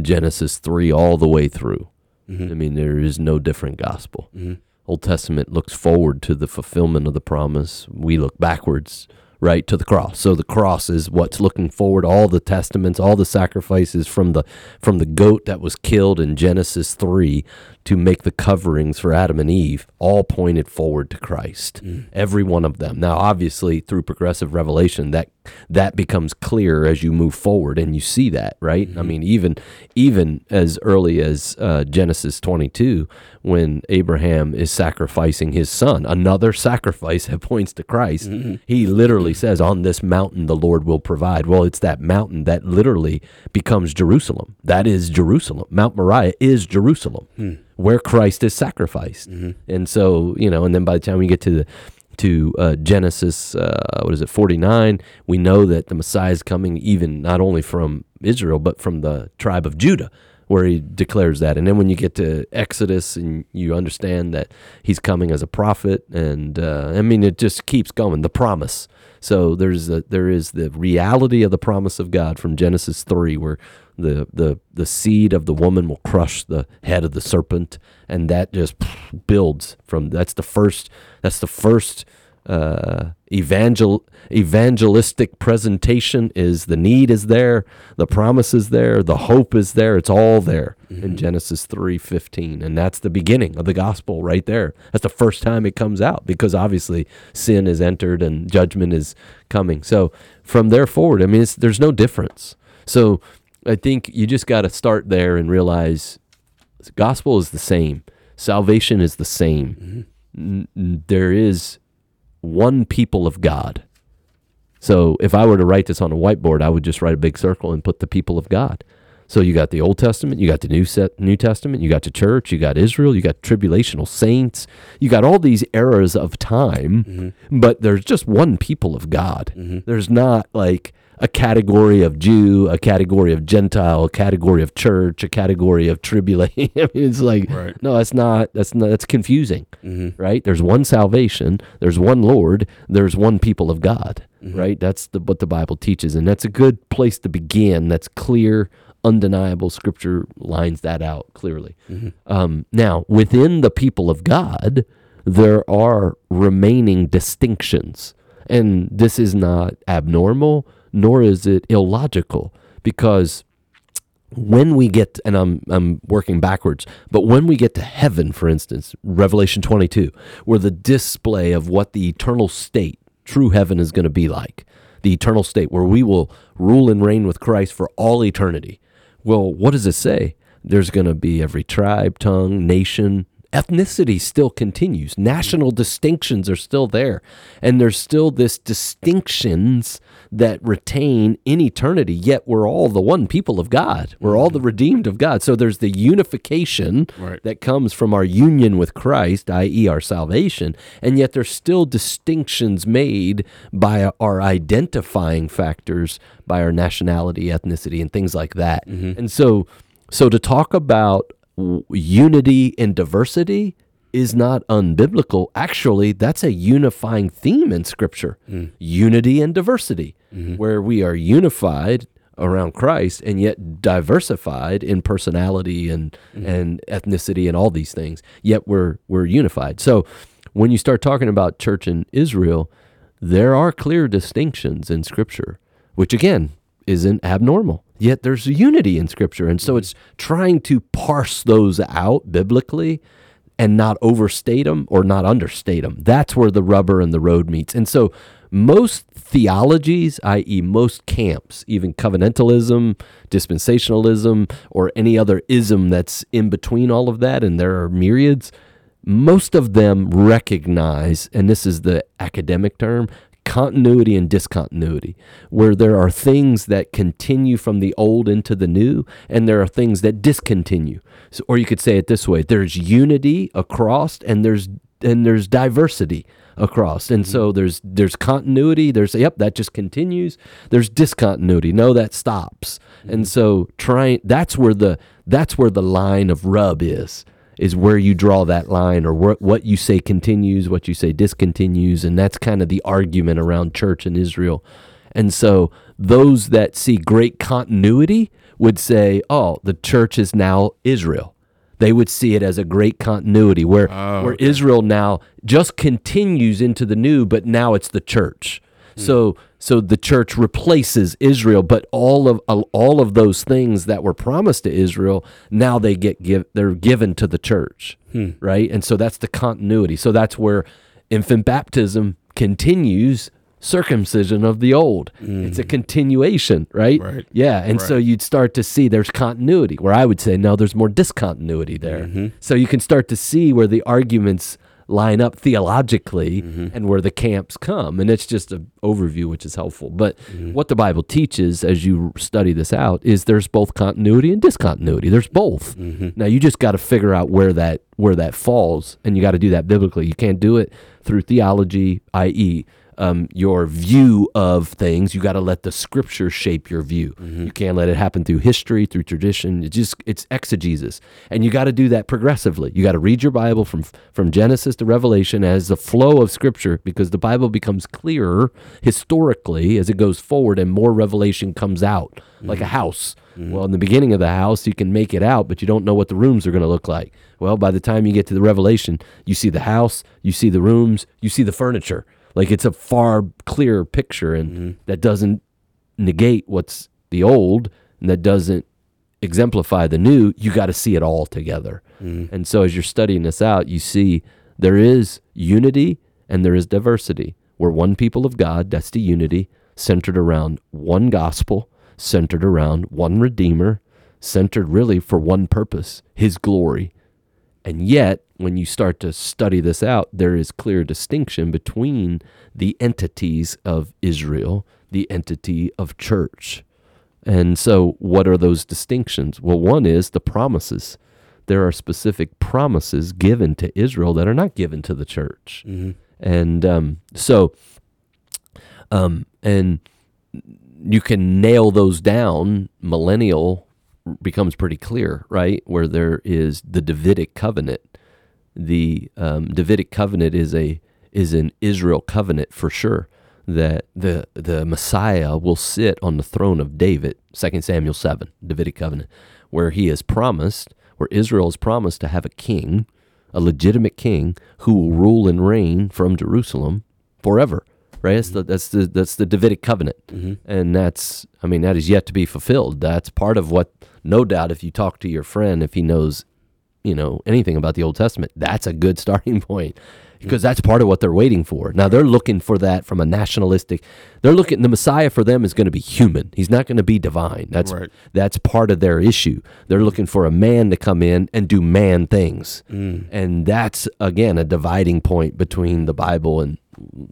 Genesis three all the way through. Mm-hmm. I mean, there is no different gospel. Mm-hmm. Old Testament looks forward to the fulfillment of the promise. We look backwards, right, to the cross. So the cross is what's looking forward. All the testaments, all the sacrifices from the from the goat that was killed in Genesis three to make the coverings for Adam and Eve, all pointed forward to Christ. Mm. Every one of them. Now, obviously, through progressive revelation, that that becomes clear as you move forward, and you see that, right? I mm-hmm. mean, even even as early as uh, Genesis 22, when Abraham is sacrificing his son, another sacrifice that points to Christ. Mm-hmm. He literally says, "On this mountain, the Lord will provide." Well, it's that mountain that literally becomes Jerusalem. That is Jerusalem. Mount Moriah is Jerusalem, hmm. where Christ is sacrificed. Mm-hmm. And so, you know, and then by the time we get to the to uh, Genesis, uh, what is it, 49, we know that the Messiah is coming even not only from Israel, but from the tribe of Judah, where he declares that. And then when you get to Exodus and you understand that he's coming as a prophet, and uh, I mean, it just keeps going, the promise. So there's a, there is the reality of the promise of God from Genesis 3, where the, the, the seed of the woman will crush the head of the serpent, and that just builds from that's the first that's the first uh, evangel evangelistic presentation is the need is there, the promise is there, the hope is there. It's all there in Genesis three fifteen, and that's the beginning of the gospel right there. That's the first time it comes out because obviously sin is entered and judgment is coming. So from there forward, I mean, it's, there's no difference. So I think you just got to start there and realize the gospel is the same. Salvation is the same. Mm-hmm. N- there is one people of God. So if I were to write this on a whiteboard, I would just write a big circle and put the people of God. So you got the Old Testament, you got the New set, New Testament, you got the church, you got Israel, you got tribulational saints, you got all these eras of time, mm-hmm. but there's just one people of God. Mm-hmm. There's not like a category of Jew, a category of Gentile, a category of church, a category of tribulation. I mean, it's like Right. no, that's not. That's not. That's confusing, mm-hmm. right? There's one salvation. There's one Lord. There's one people of God, mm-hmm. right? That's the what the Bible teaches, and that's a good place to begin. That's clear, undeniable. Scripture lines that out clearly. Mm-hmm. Um, now, within the people of God, there are remaining distinctions, and this is not abnormal, nor is it illogical, because when we get and I'm I'm working backwards, but when we get to heaven, for instance, Revelation 22, where the display of what the eternal state, true heaven is going to be like, the eternal state where we will rule and reign with Christ for all eternity. Well, what does it say? There's going to be every tribe, tongue, nation, ethnicity still continues. National distinctions are still there. And there's still this distinctions that retain in eternity, yet we're all the one people of God. We're all the mm-hmm. redeemed of God. So there's the unification Right. that comes from our union with Christ, i.e., our salvation, and yet there's still distinctions made by our identifying factors, by our nationality, ethnicity, and things like that. Mm-hmm. And so, so to talk about w- unity and diversity is not unbiblical. Actually, that's a unifying theme in Scripture mm. unity and diversity, mm-hmm. where we are unified around Christ and yet diversified in personality and, mm-hmm. and ethnicity and all these things, yet we're, we're unified. So when you start talking about church in Israel, there are clear distinctions in Scripture, which again isn't abnormal. Yet there's unity in Scripture. And so mm-hmm. it's trying to parse those out biblically and not overstate them or not understate them. That's where the rubber and the road meets. And so most theologies, i.e., most camps, even covenantalism, dispensationalism, or any other ism that's in between all of that, and there are myriads, most of them recognize, and this is the academic term, continuity and discontinuity, where there are things that continue from the old into the new, and there are things that discontinue. So, or you could say it this way: there's unity across, and there's and there's diversity across. And so mm-hmm. there's there's continuity, there's yep, that just continues. There's discontinuity. No, that stops. And mm-hmm. so trying that's where the that's where the line of rub is is where you draw that line or wh- what you say continues, what you say discontinues, and that's kind of the argument around church in Israel. And so those that see great continuity would say, "Oh, the church is now Israel." they would see it as a great continuity where oh, where okay. Israel now just continues into the new, but now it's the church. Hmm. So so the church replaces Israel, but all of all of those things that were promised to Israel now they get give they're given to the church, hmm. right? And so that's the continuity. So that's where infant baptism continues circumcision of the old. Mm. It's a mm. continuation, right? Right. Yeah. And right. so you'd start to see there's continuity, where I would say, no, there's more discontinuity there. Mm-hmm. So you can start to see where the arguments line up theologically mm-hmm. and where the camps come. And it's just an overview, which is helpful. But mm-hmm. what the Bible teaches as you study this out is there's both continuity and discontinuity. There's both. Mm-hmm. Now you just got to figure out where that where that falls, and you got to do that biblically. You can't do it through theology, i.e., um, your view of things. You got to let the scripture shape your view. Mm-hmm. You can't let it happen through history, through tradition. It just it's exegesis, and you got to do that progressively. You got to read your Bible from from Genesis to Revelation as the flow of scripture, because the Bible becomes clearer historically as it goes forward, and more revelation comes out, mm-hmm. like a house. Mm-hmm. Well, in the beginning of the house, you can make it out, but you don't know what the rooms are going to look like. Well, by the time you get to the revelation, you see the house, you see the rooms, you see the furniture. Like it's a far clearer picture, and mm-hmm. that doesn't negate what's the old, and that doesn't exemplify the new. You got to see it all together. Mm-hmm. And so, as you're studying this out, you see there is unity and there is diversity. We're one people of God. That's the unity centered around one gospel, centered around one Redeemer, centered really for one purpose His glory. And yet, when you start to study this out, there is clear distinction between the entities of Israel, the entity of church. And so, what are those distinctions? Well, one is the promises. There are specific promises given to Israel that are not given to the church. Mm-hmm. And um, so, um, and you can nail those down millennial becomes pretty clear, right? Where there is the Davidic covenant. The um, Davidic covenant is a is an Israel covenant for sure. That the the Messiah will sit on the throne of David, 2 Samuel seven, Davidic covenant, where he is promised, where Israel is promised to have a king, a legitimate king who will rule and reign from Jerusalem forever right? That's the that's the that's the Davidic covenant, mm-hmm. and that's I mean that is yet to be fulfilled. That's part of what, no doubt, if you talk to your friend, if he knows, you know anything about the Old Testament, that's a good starting point because that's part of what they're waiting for. Now they're looking for that from a nationalistic. They're looking the Messiah for them is going to be human. He's not going to be divine. That's right. that's part of their issue. They're looking for a man to come in and do man things. Mm. And that's again a dividing point between the Bible and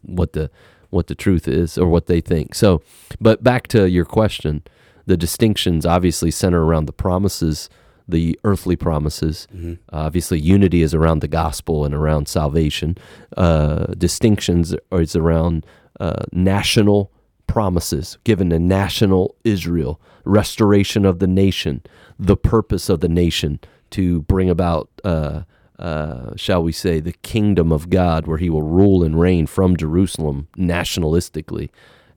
what the what the truth is or what they think. So, but back to your question, the distinctions obviously center around the promises, the earthly promises. Mm-hmm. Uh, obviously, unity is around the gospel and around salvation. Uh, distinctions is around uh, national promises given to national Israel, restoration of the nation, the purpose of the nation to bring about uh, uh, shall we say, the kingdom of God, where he will rule and reign from Jerusalem nationalistically.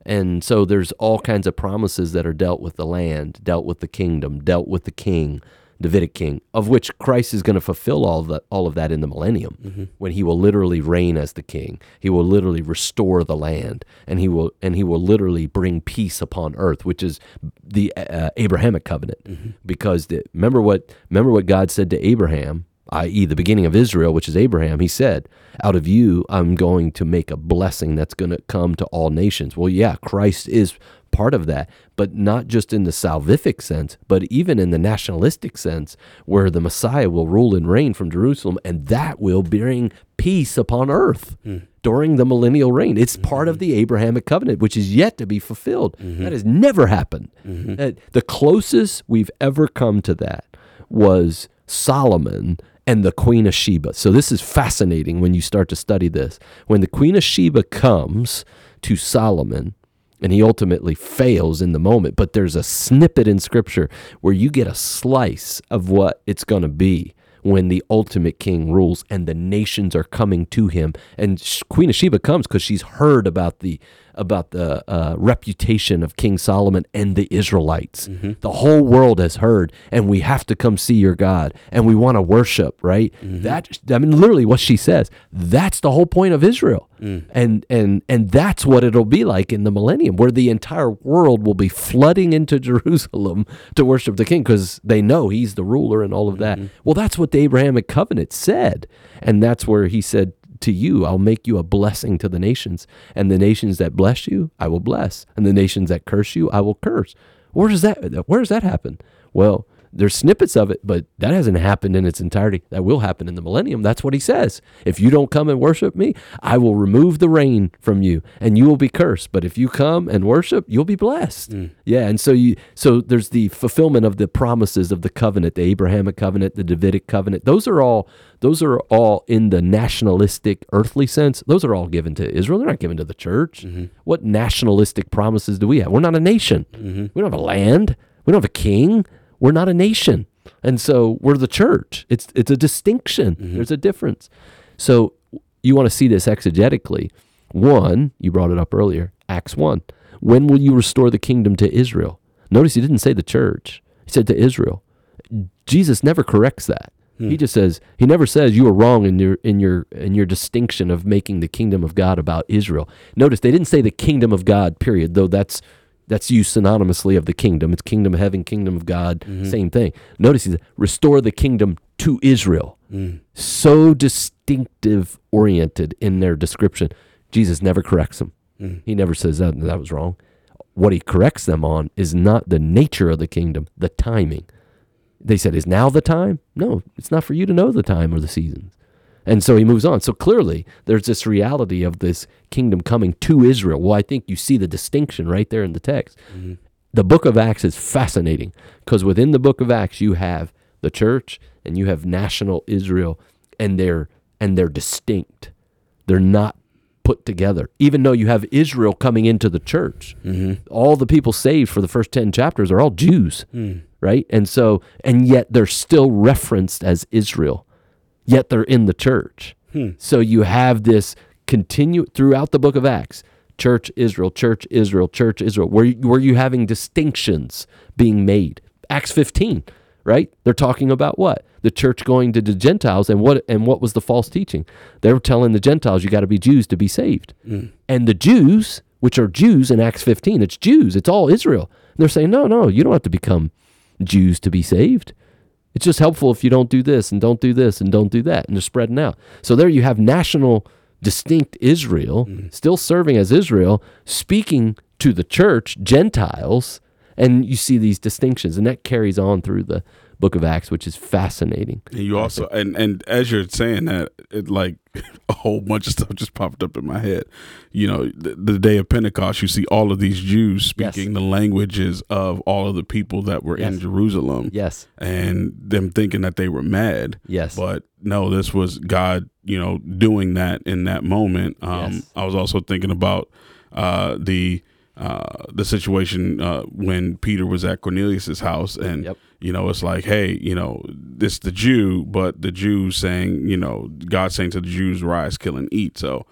And so there's all kinds of promises that are dealt with the land, dealt with the kingdom, dealt with the king, Davidic king, of which Christ is going to fulfill all of that, all of that in the millennium, mm-hmm. when he will literally reign as the king. He will literally restore the land, and he will and he will literally bring peace upon earth, which is the uh, Abrahamic covenant. Mm-hmm. Because the, remember what remember what God said to Abraham i.e., the beginning of Israel, which is Abraham, he said, Out of you, I'm going to make a blessing that's going to come to all nations. Well, yeah, Christ is part of that, but not just in the salvific sense, but even in the nationalistic sense, where the Messiah will rule and reign from Jerusalem, and that will bring peace upon earth hmm. during the millennial reign. It's mm-hmm. part of the Abrahamic covenant, which is yet to be fulfilled. Mm-hmm. That has never happened. Uh, the closest we've ever come to that was Solomon and the Queen of Sheba. So this is fascinating when you start to study this. When the Queen of Sheba comes to Solomon, and he ultimately fails in the moment, but there's a snippet in scripture where you get a slice of what it's going to be when the ultimate king rules and the nations are coming to him and queen of sheba comes because she's heard about the about the uh, reputation of king solomon and the israelites. Mm-hmm. The whole world has heard and we have to come see your god and we want to worship right? Mm-hmm. That i mean literally what she says that's the whole point of israel. Mm. And and and that's what it'll be like in the millennium where the entire world will be flooding into jerusalem to worship the king because they know he's the ruler and all of that. Mm-hmm. Well that's what the abrahamic covenant said and that's where he said to you i'll make you a blessing to the nations. And the nations that bless you i will bless. And the nations that curse you i will curse. Where does that where does that happen? Well there's snippets of it, but that hasn't happened in its entirety. That will happen in the millennium. That's what he says. If you don't come and worship me, I will remove the rain from you and you will be cursed. But if you come and worship, you'll be blessed. Mm. Yeah. And so you so there's the fulfillment of the promises of the covenant, the Abrahamic covenant, the Davidic covenant. Those are all those are all in the nationalistic earthly sense. Those are all given to Israel. They're not given to the church. Mm-hmm. What nationalistic promises do we have? We're not a nation. Mm-hmm. We don't have a land. We don't have a king. We're not a nation. And so we're the church. It's it's a distinction. Mm-hmm. There's a difference. So you want to see this exegetically. One, you brought it up earlier, Acts 1. When will you restore the kingdom to Israel? Notice he didn't say the church. He said to Israel. Jesus never corrects that. Hmm. He just says he never says you are wrong in your in your in your distinction of making the kingdom of God about Israel. Notice they didn't say the kingdom of God period, though that's that's used synonymously of the kingdom. It's kingdom of heaven, kingdom of God, mm-hmm. same thing. Notice he said restore the kingdom to Israel. Mm. So distinctive oriented in their description. Jesus never corrects them. Mm. He never says that that was wrong. What he corrects them on is not the nature of the kingdom, the timing. They said, Is now the time? No, it's not for you to know the time or the seasons. And so he moves on. So clearly, there's this reality of this kingdom coming to Israel. Well, I think you see the distinction right there in the text. Mm-hmm. The book of Acts is fascinating because within the book of Acts, you have the church and you have national Israel, and they're and they're distinct. They're not put together. Even though you have Israel coming into the church, mm-hmm. all the people saved for the first ten chapters are all Jews, hmm. right? And so, and yet they're still referenced as Israel yet they're in the church. Hmm. So you have this continue throughout the book of Acts. Church Israel, church Israel, church Israel, Were, you- where you having distinctions being made. Acts 15, right? They're talking about what? The church going to the Gentiles and what and what was the false teaching? They were telling the Gentiles you got to be Jews to be saved. Hmm. And the Jews, which are Jews in Acts 15, it's Jews, it's all Israel. And they're saying, "No, no, you don't have to become Jews to be saved." It's just helpful if you don't do this and don't do this and don't do that. And they're spreading out. So there you have national, distinct Israel, mm-hmm. still serving as Israel, speaking to the church, Gentiles. And you see these distinctions. And that carries on through the book of Acts, which is fascinating. And you also and and as you're saying that, it like a whole bunch of stuff just popped up in my head. You know, the, the day of Pentecost, you see all of these Jews Yes. speaking the languages of all of the people that were in Jerusalem, Yes. and them thinking that they were mad. Yes. But no, this was God, you know, doing that in that moment. Um, Yes. I was also thinking about uh, the uh, the situation uh, when Peter was at Cornelius's house, and Yep. You know, it's like, hey, you know, this the Jew, but the Jews saying, you know, God saying to the Jews, rise, kill, and eat. So,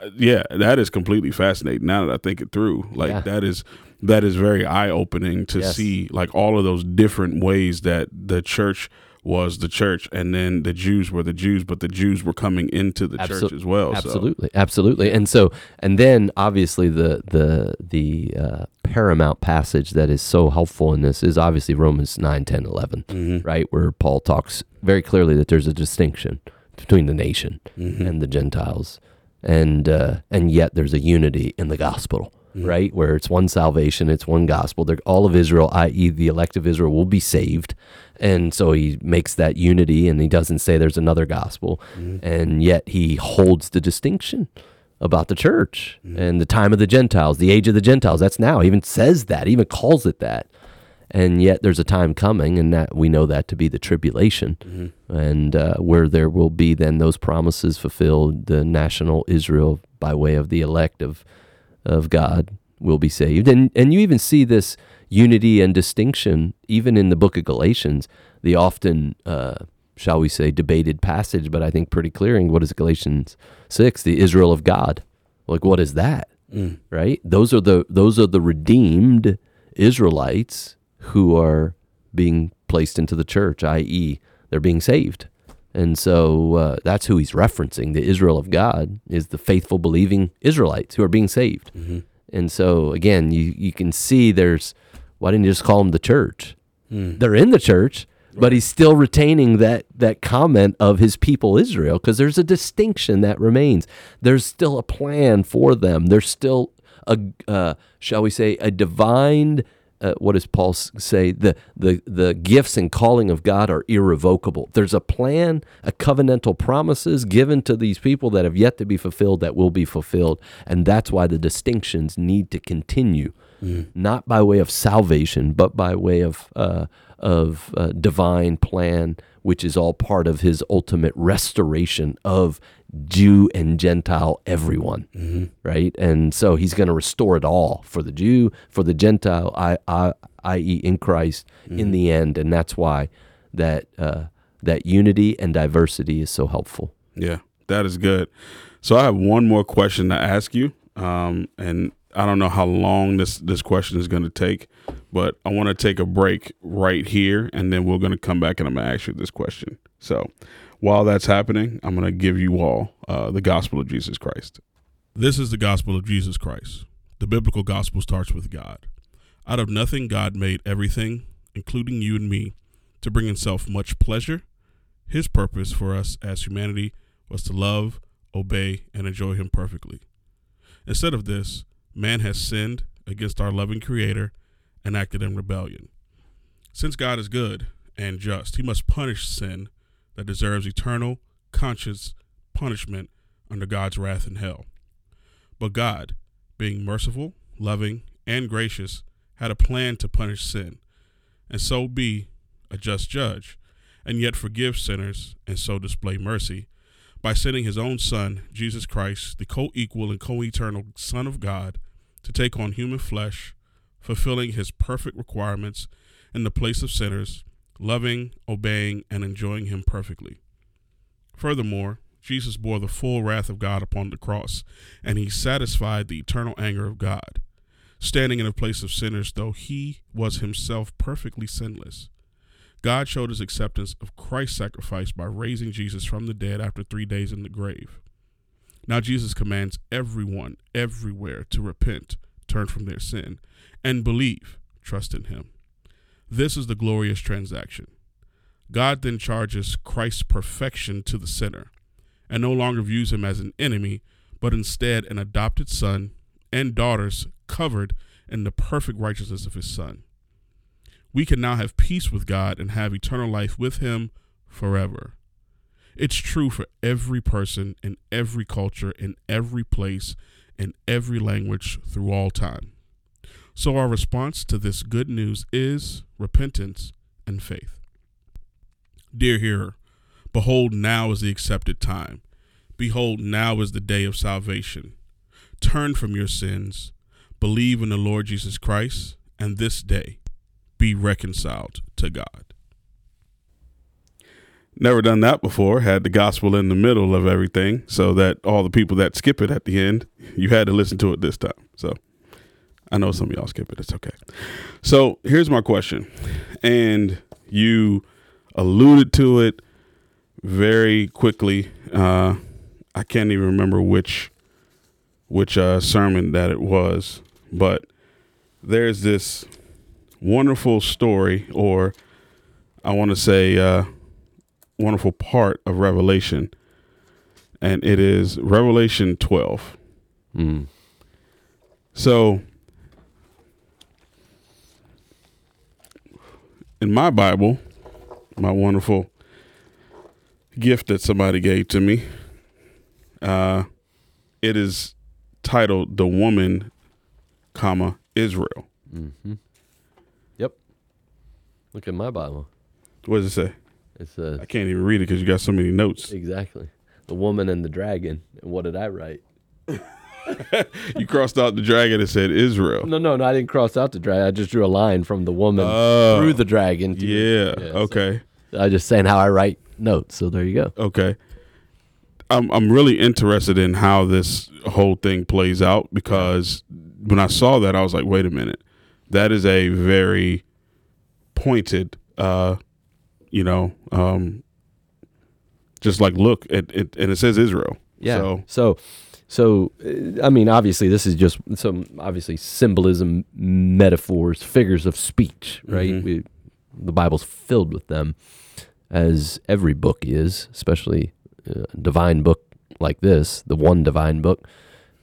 uh, yeah, that is completely fascinating. Now that I think it through, like Yeah. that is that is very eye opening to Yes. see like all of those different ways that the church was the church, and then the Jews were the Jews, but the Jews were coming into the Absol- church as well. Absolutely, so. absolutely. And so, and then obviously the the the uh, paramount passage that is so helpful in this is obviously Romans 9, 10, 11, mm-hmm. right, where Paul talks very clearly that there's a distinction between the nation mm-hmm. and the Gentiles, and uh, and yet there's a unity in the gospel. Mm-hmm. Right, where it's one salvation, it's one gospel. They're, all of Israel, i.e., the elect of Israel, will be saved, and so he makes that unity, and he doesn't say there's another gospel, Mm-hmm. and yet he holds the distinction about the church Mm-hmm. and the time of the Gentiles, the age of the Gentiles. That's now. He even says that, he even calls it that. And yet there's a time coming, and that we know that to be the tribulation, Mm-hmm. and uh, where there will be then those promises fulfilled. The national Israel, by way of the elect of of God, will be saved. And and you even see this unity and distinction even in the book of Galatians. The often uh, shall we say, debated passage, but I think pretty clear in What is Galatians six? The Israel of God. Like, what is that? Mm. Right? Those are the those are the redeemed Israelites who are being placed into the church, i.e., they're being saved. And so uh, that's who he's referencing. The Israel of God is the faithful, believing Israelites who are being saved. Mm-hmm. And so again, you you can see there's why didn't you just call them the church? Mm. They're in the church, but he's still retaining that that comment of his people Israel because there's a distinction that remains. There's still a plan for them. There's still a uh, shall we say a divine uh, what does Paul say? The, the the gifts and calling of God are irrevocable. There's a plan, a covenantal promises given to these people that have yet to be fulfilled that will be fulfilled, and that's why the distinctions need to continue, Mm. not by way of salvation, but by way of uh, of uh, divine plan, which is all part of His ultimate restoration of Jew and Gentile, everyone Mm-hmm. right? And so he's going to restore it all for the Jew, for the Gentile, I, I, i.e., in Christ, in the end, and that's why that uh, that unity and diversity is so helpful. Yeah, that is good. So I have one more question to ask you, um, and I don't know how long this this question is going to take, but I want to take a break right here, and then we're going to come back and I'm going to ask you this question. So while that's happening, I'm going to give you all uh, the gospel of Jesus Christ. This is the gospel of Jesus Christ. The biblical gospel starts with God. Out of nothing, God made everything, including you and me, to bring himself much pleasure. His purpose for us as humanity was to love, obey, and enjoy him perfectly. Instead of this, man has sinned against our loving Creator and acted in rebellion. Since God is good and just, he must punish sin that deserves eternal, conscious punishment under God's wrath in hell. But God, being merciful, loving, and gracious, had a plan to punish sin, and so be a just judge, and yet forgive sinners, and so display mercy by sending his own Son, Jesus Christ, the co equal and co eternal Son of God, to take on human flesh, fulfilling his perfect requirements in the place of sinners, loving, obeying, and enjoying him perfectly. Furthermore, Jesus bore the full wrath of God upon the cross, and he satisfied the eternal anger of God, standing in the place of sinners, though he was himself perfectly sinless. God showed his acceptance of Christ's sacrifice by raising Jesus from the dead after three days in the grave. Now, Jesus commands everyone, everywhere, to repent, turn from their sin, and believe, trust in him. This is the glorious transaction. God then charges Christ's perfection to the sinner and no longer views him as an enemy, but instead an adopted son and daughters covered in the perfect righteousness of his son. We can now have peace with God and have eternal life with him forever. It's true for every person in every culture, in every place, in every language through all time. So, our response to this good news is repentance and faith. Dear hearer, behold, now is the accepted time. Behold, now is the day of salvation. Turn from your sins, believe in the Lord Jesus Christ, and this day be reconciled to God. Never done that before. Had the gospel in the middle of everything so that all the people that skip it at the end, you had to listen to it this time. So I know some of y'all skip it. It's okay. So here's my question. And you alluded to it very quickly. Uh, I can't even remember which which uh, sermon that it was, but there's this wonderful story, or I want to say, uh, wonderful part of Revelation, and it is Revelation 12. Mm. So, in my Bible, my wonderful gift that somebody gave to me, uh, it is titled "The Woman, comma Israel." hmm Yep. Look at my Bible. What does it say? It says I can't even read it because you got so many notes. exactly the woman and the dragon. And what did I write? You crossed out the dragon and said Israel. No, no, no. I didn't cross out the dragon. I just drew a line from the woman Oh, through the dragon. To yeah. Yeah, so- okay. I just saying how I write notes. So there you go. Okay. I'm I'm really interested in how this whole thing plays out because when I saw that I was like, wait a minute. That is a very pointed uh you know, um just like look at it and it says Israel. Yeah. So So, so, uh, I mean, obviously, this is just some obviously symbolism, metaphors, figures of speech, right? Mhm. We, the Bible's filled with them, as every book is, especially a divine book like this, the one divine book.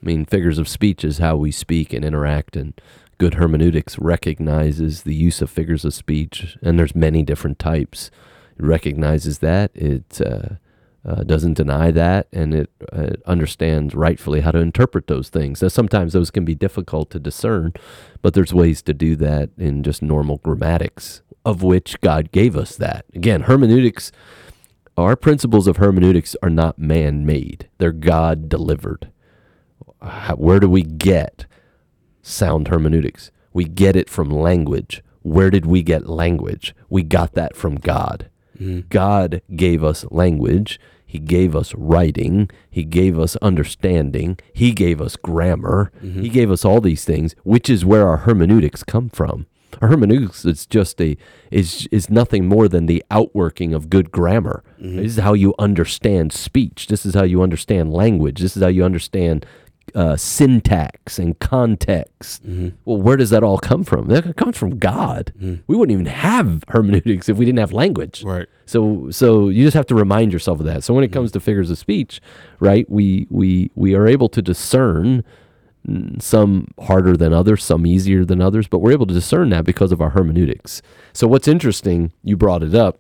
I mean, figures of speech is how we speak and interact, and good hermeneutics recognizes the use of figures of speech, and there's many different types. It recognizes that it. Uh, uh, doesn't deny that, and it uh, understands rightfully how to interpret those things. Now, sometimes those can be difficult to discern, but there's ways to do that in just normal grammatics, of which God gave us that. Again, hermeneutics, our principles of hermeneutics are not man made, they're God delivered. Where do we get sound hermeneutics? We get it from language. Where did we get language? We got that from God. Mm. God gave us language. He gave us writing. He gave us understanding. He gave us grammar. Mm-hmm. He gave us all these things, which is where our hermeneutics come from. Our hermeneutics is just a is is nothing more than the outworking of good grammar. Mm-hmm. This is how you understand speech. This is how you understand language. This is how you understand uh, syntax and context. Mm-hmm. Well, where does that all come from? That comes from God. Mm. We wouldn't even have hermeneutics if we didn't have language. right. So so you just have to remind yourself of that. So when it mm-hmm. comes to figures of speech, right? We we we are able to discern some harder than others, some easier than others, but we're able to discern that because of our hermeneutics. So what's interesting, you brought it up.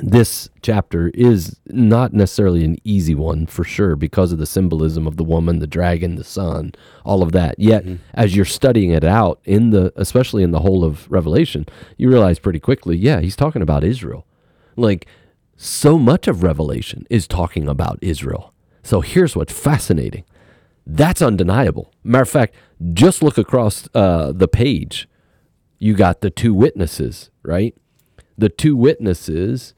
This chapter is not necessarily an easy one for sure because of the symbolism of the woman, the dragon, the sun, all of that. Yet, as you're studying it out in the, especially in the whole of Revelation, you realize pretty quickly, yeah, he's talking about Israel. Like so much of Revelation is talking about Israel. So here's what's fascinating. That's undeniable. Matter of fact, just look across uh, the page. You got the two witnesses, right? The two witnesses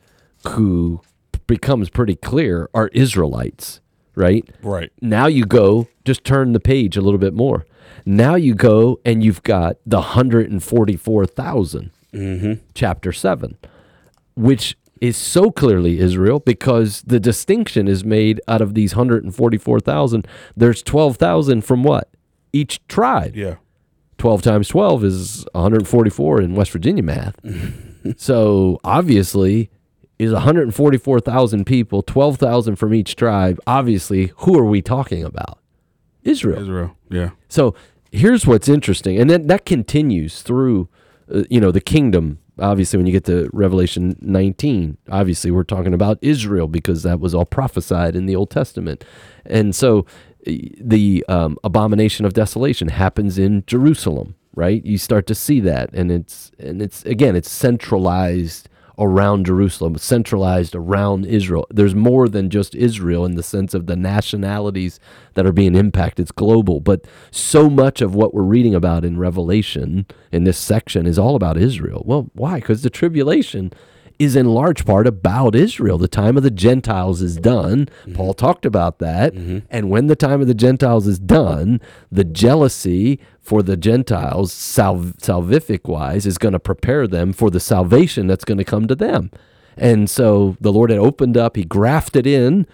who becomes pretty clear are Israelites, right? Right. Now you go, just turn the page a little bit more. Now you go and you've got the 144,000, mm-hmm. chapter 7, which is so clearly Israel because the distinction is made out of these 144,000. There's 12,000 from what? Each tribe. Yeah. 12 times 12 is 144 in West Virginia math. so obviously, is 144,000 people, 12,000 from each tribe. Obviously, who are we talking about? Israel. Israel. Yeah. So here's what's interesting, and then that continues through, uh, you know, the kingdom. Obviously, when you get to Revelation 19, obviously we're talking about Israel because that was all prophesied in the Old Testament, and so uh, the um, abomination of desolation happens in Jerusalem. Right, you start to see that, and it's and it's again, it's centralized around Jerusalem, centralized around Israel. There's more than just Israel in the sense of the nationalities that are being impacted. It's global, but so much of what we're reading about in Revelation in this section is all about Israel. Well, why? Because the tribulation is in large part about Israel. The time of the Gentiles is done. Mm-hmm. Paul talked about that. Mm-hmm. And when the time of the Gentiles is done, the jealousy for the Gentiles, salv- salvific wise, is going to prepare them for the salvation that's going to come to them. And so the Lord had opened up, he grafted in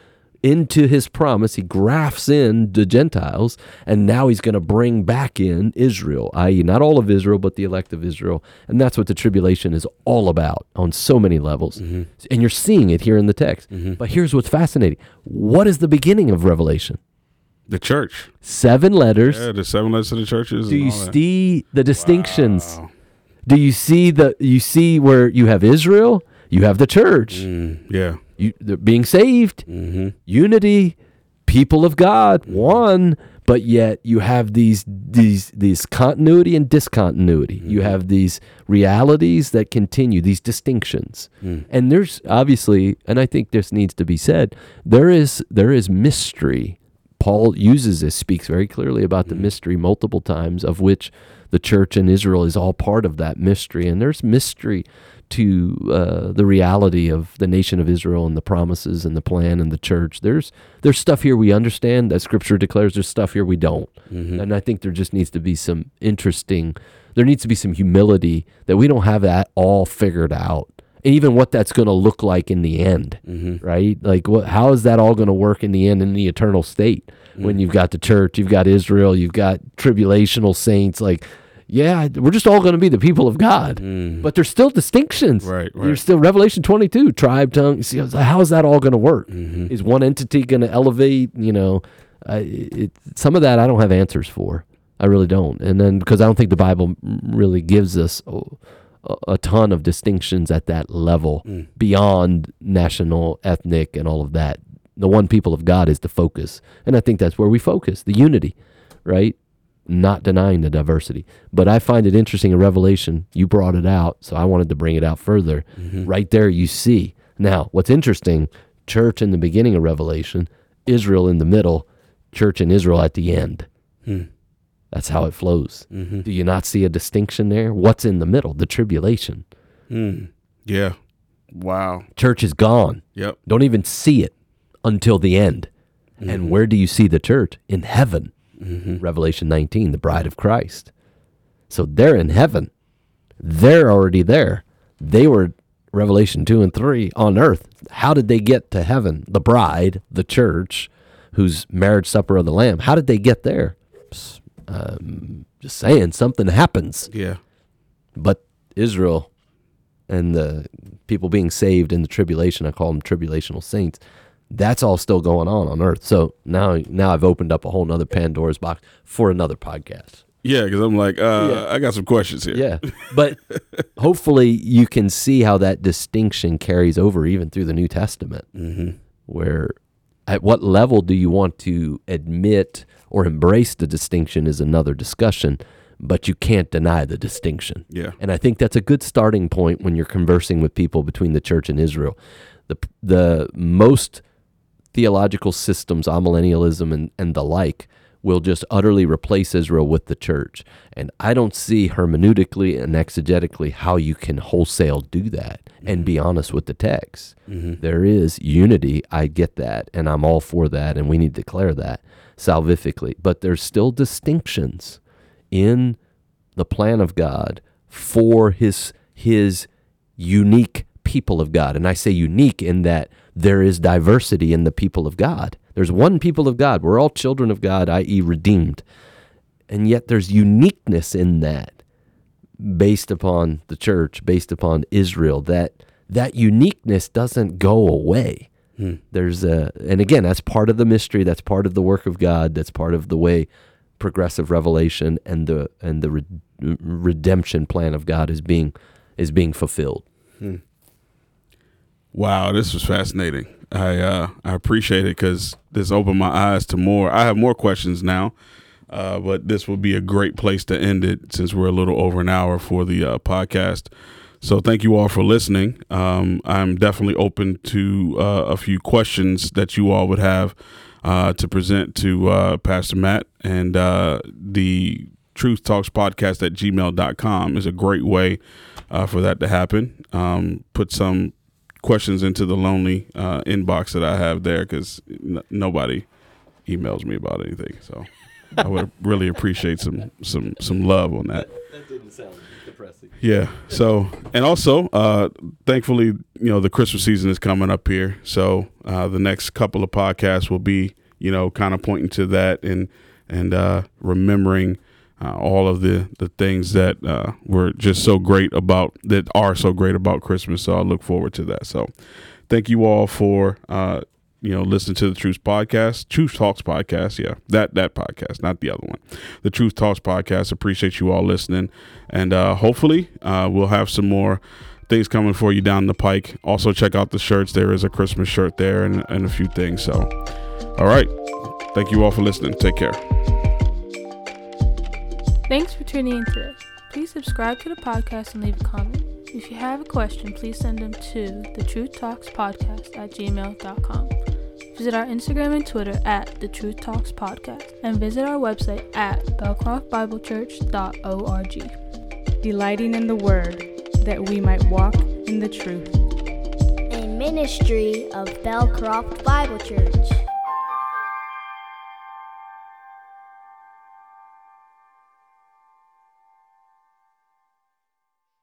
into his promise. He grafts in the Gentiles, and now he's going to bring back in Israel, i.e., not all of Israel, but the elect of Israel. And that's what the tribulation is all about on so many levels. Mm-hmm. And you're seeing it here in the text. But here's what's fascinating what is the beginning of Revelation? The church. Seven letters. Yeah, the seven letters to the churches. Do and you all that. see the distinctions? Wow. Do you see the you see where you have Israel, you have the church, Mm, yeah. you they're being saved, Mm-hmm. unity, people of God, one, but yet you have these these these continuity and discontinuity. You have these realities that continue, these distinctions. And there's obviously, and I think this needs to be said, there is there is mystery. Paul uses this, speaks very clearly about the mystery multiple times, of which the church in Israel is all part of that mystery. And there's mystery to uh, the reality of the nation of Israel and the promises and the plan and the church. There's there's stuff here we understand that Scripture declares. There's stuff here we don't, mm-hmm. and I think there just needs to be some interesting. There needs to be some humility that we don't have that all figured out, and even what that's going to look like in the end, mm-hmm. right? Like, what? How is that all going to work in the end in the eternal state when mm-hmm. you've got the church, you've got Israel, you've got tribulational saints, like yeah, we're just all going to be the people of God, but there's still distinctions. Mm. Right, right. There's still Revelation 22, tribe, tongue. See, how is that all going to work? Mm-hmm. Is one entity going to elevate? You know, uh, it, some of that I don't have answers for. I really don't. And then because I don't think the Bible really gives us a, a ton of distinctions at that level Mm. beyond national, ethnic, and all of that. The one people of God is the focus, and I think that's where we focus the unity, right? Not denying the diversity. But I find it interesting in Revelation, you brought it out, so I wanted to bring it out further. Mm-hmm. Right there, you see. Now, what's interesting, church in the beginning of Revelation, Israel in the middle, church in Israel at the end. Hmm. That's how it flows. Mm-hmm. Do you not see a distinction there? What's in the middle? The tribulation. Mm. Yeah. Wow. Church is gone. Yep. Don't even see it until the end. And mm-hmm. where do you see the church? In heaven. Revelation 19, the bride of Christ. So they're in heaven. They're already there. They were Revelation 2 and 3 on earth. How did they get to heaven? The bride, the church, whose marriage supper of the Lamb. How did they get there? Um, just saying, something happens Yeah. but Israel and the people being saved in the tribulation, I call them tribulational saints. That's all still going on on earth. So now, now I've opened up a whole nother Pandora's box for another podcast. Yeah, because I'm like, uh, Yeah. I got some questions here. Yeah, but hopefully you can see how that distinction carries over even through the New Testament. Mm-hmm. Where, at what level do you want to admit or embrace the distinction is another discussion, but you can't deny the distinction. Yeah. And I think that's a good starting point when you're conversing with people between the church and Israel. The the most theological systems, amillennialism and, and the like, will just utterly replace Israel with the church. And I don't see hermeneutically and exegetically how you can wholesale do that and be mm-hmm. honest with the text. Mm-hmm. There is unity. I get that. And I'm all for that. And we need to declare that salvifically. But there's still distinctions in the plan of God for his his unique people of God. And I say unique in that there is diversity in the people of God. There's one people of God. We're all children of God, i.e. redeemed. And yet there's uniqueness in that based upon the church, based upon Israel that that uniqueness doesn't go away. Hmm. There's a and again that's part of the mystery, that's part of the work of God, that's part of the way progressive revelation and the and the re- redemption plan of God is being is being fulfilled. Hmm. Wow, this was fascinating. I uh, I appreciate it because this opened my eyes to more. I have more questions now, uh, but this will be a great place to end it since we're a little over an hour for the uh, podcast. So thank you all for listening. Um, I'm definitely open to uh, a few questions that you all would have uh, to present to uh, Pastor Matt and uh, the Truth Talks podcast at gmail.com is a great way uh, for that to happen. Um, put some questions into the lonely uh, inbox that I have there because n- nobody emails me about anything. So I would really appreciate some some some love on that. That didn't sound depressing. Yeah. So, and also, uh, thankfully, you know, the Christmas season is coming up here. So, uh, the next couple of podcasts will be, you know, kind of pointing to that and and uh, remembering uh, all of the the things that uh, were just so great about that are so great about Christmas. So, I look forward to that. So, thank you all for uh, you know, listen to the Truth Podcast, Truth Talks Podcast. Yeah, that that podcast, not the other one. The Truth Talks Podcast. Appreciate you all listening, and uh, hopefully uh, we'll have some more things coming for you down the pike. Also, check out the shirts. There is a Christmas shirt there, and, and a few things. So, all right, thank you all for listening. Take care. Thanks for tuning in today. Please subscribe to the podcast and leave a comment. If you have a question, please send them to the Truth Talks Podcast at gmail.com. Visit our Instagram and Twitter at the Truth Talks Podcast and visit our website at belcroftbiblechurch.org. Delighting in the Word, that we might walk in the truth. A ministry of Belcroft Bible Church.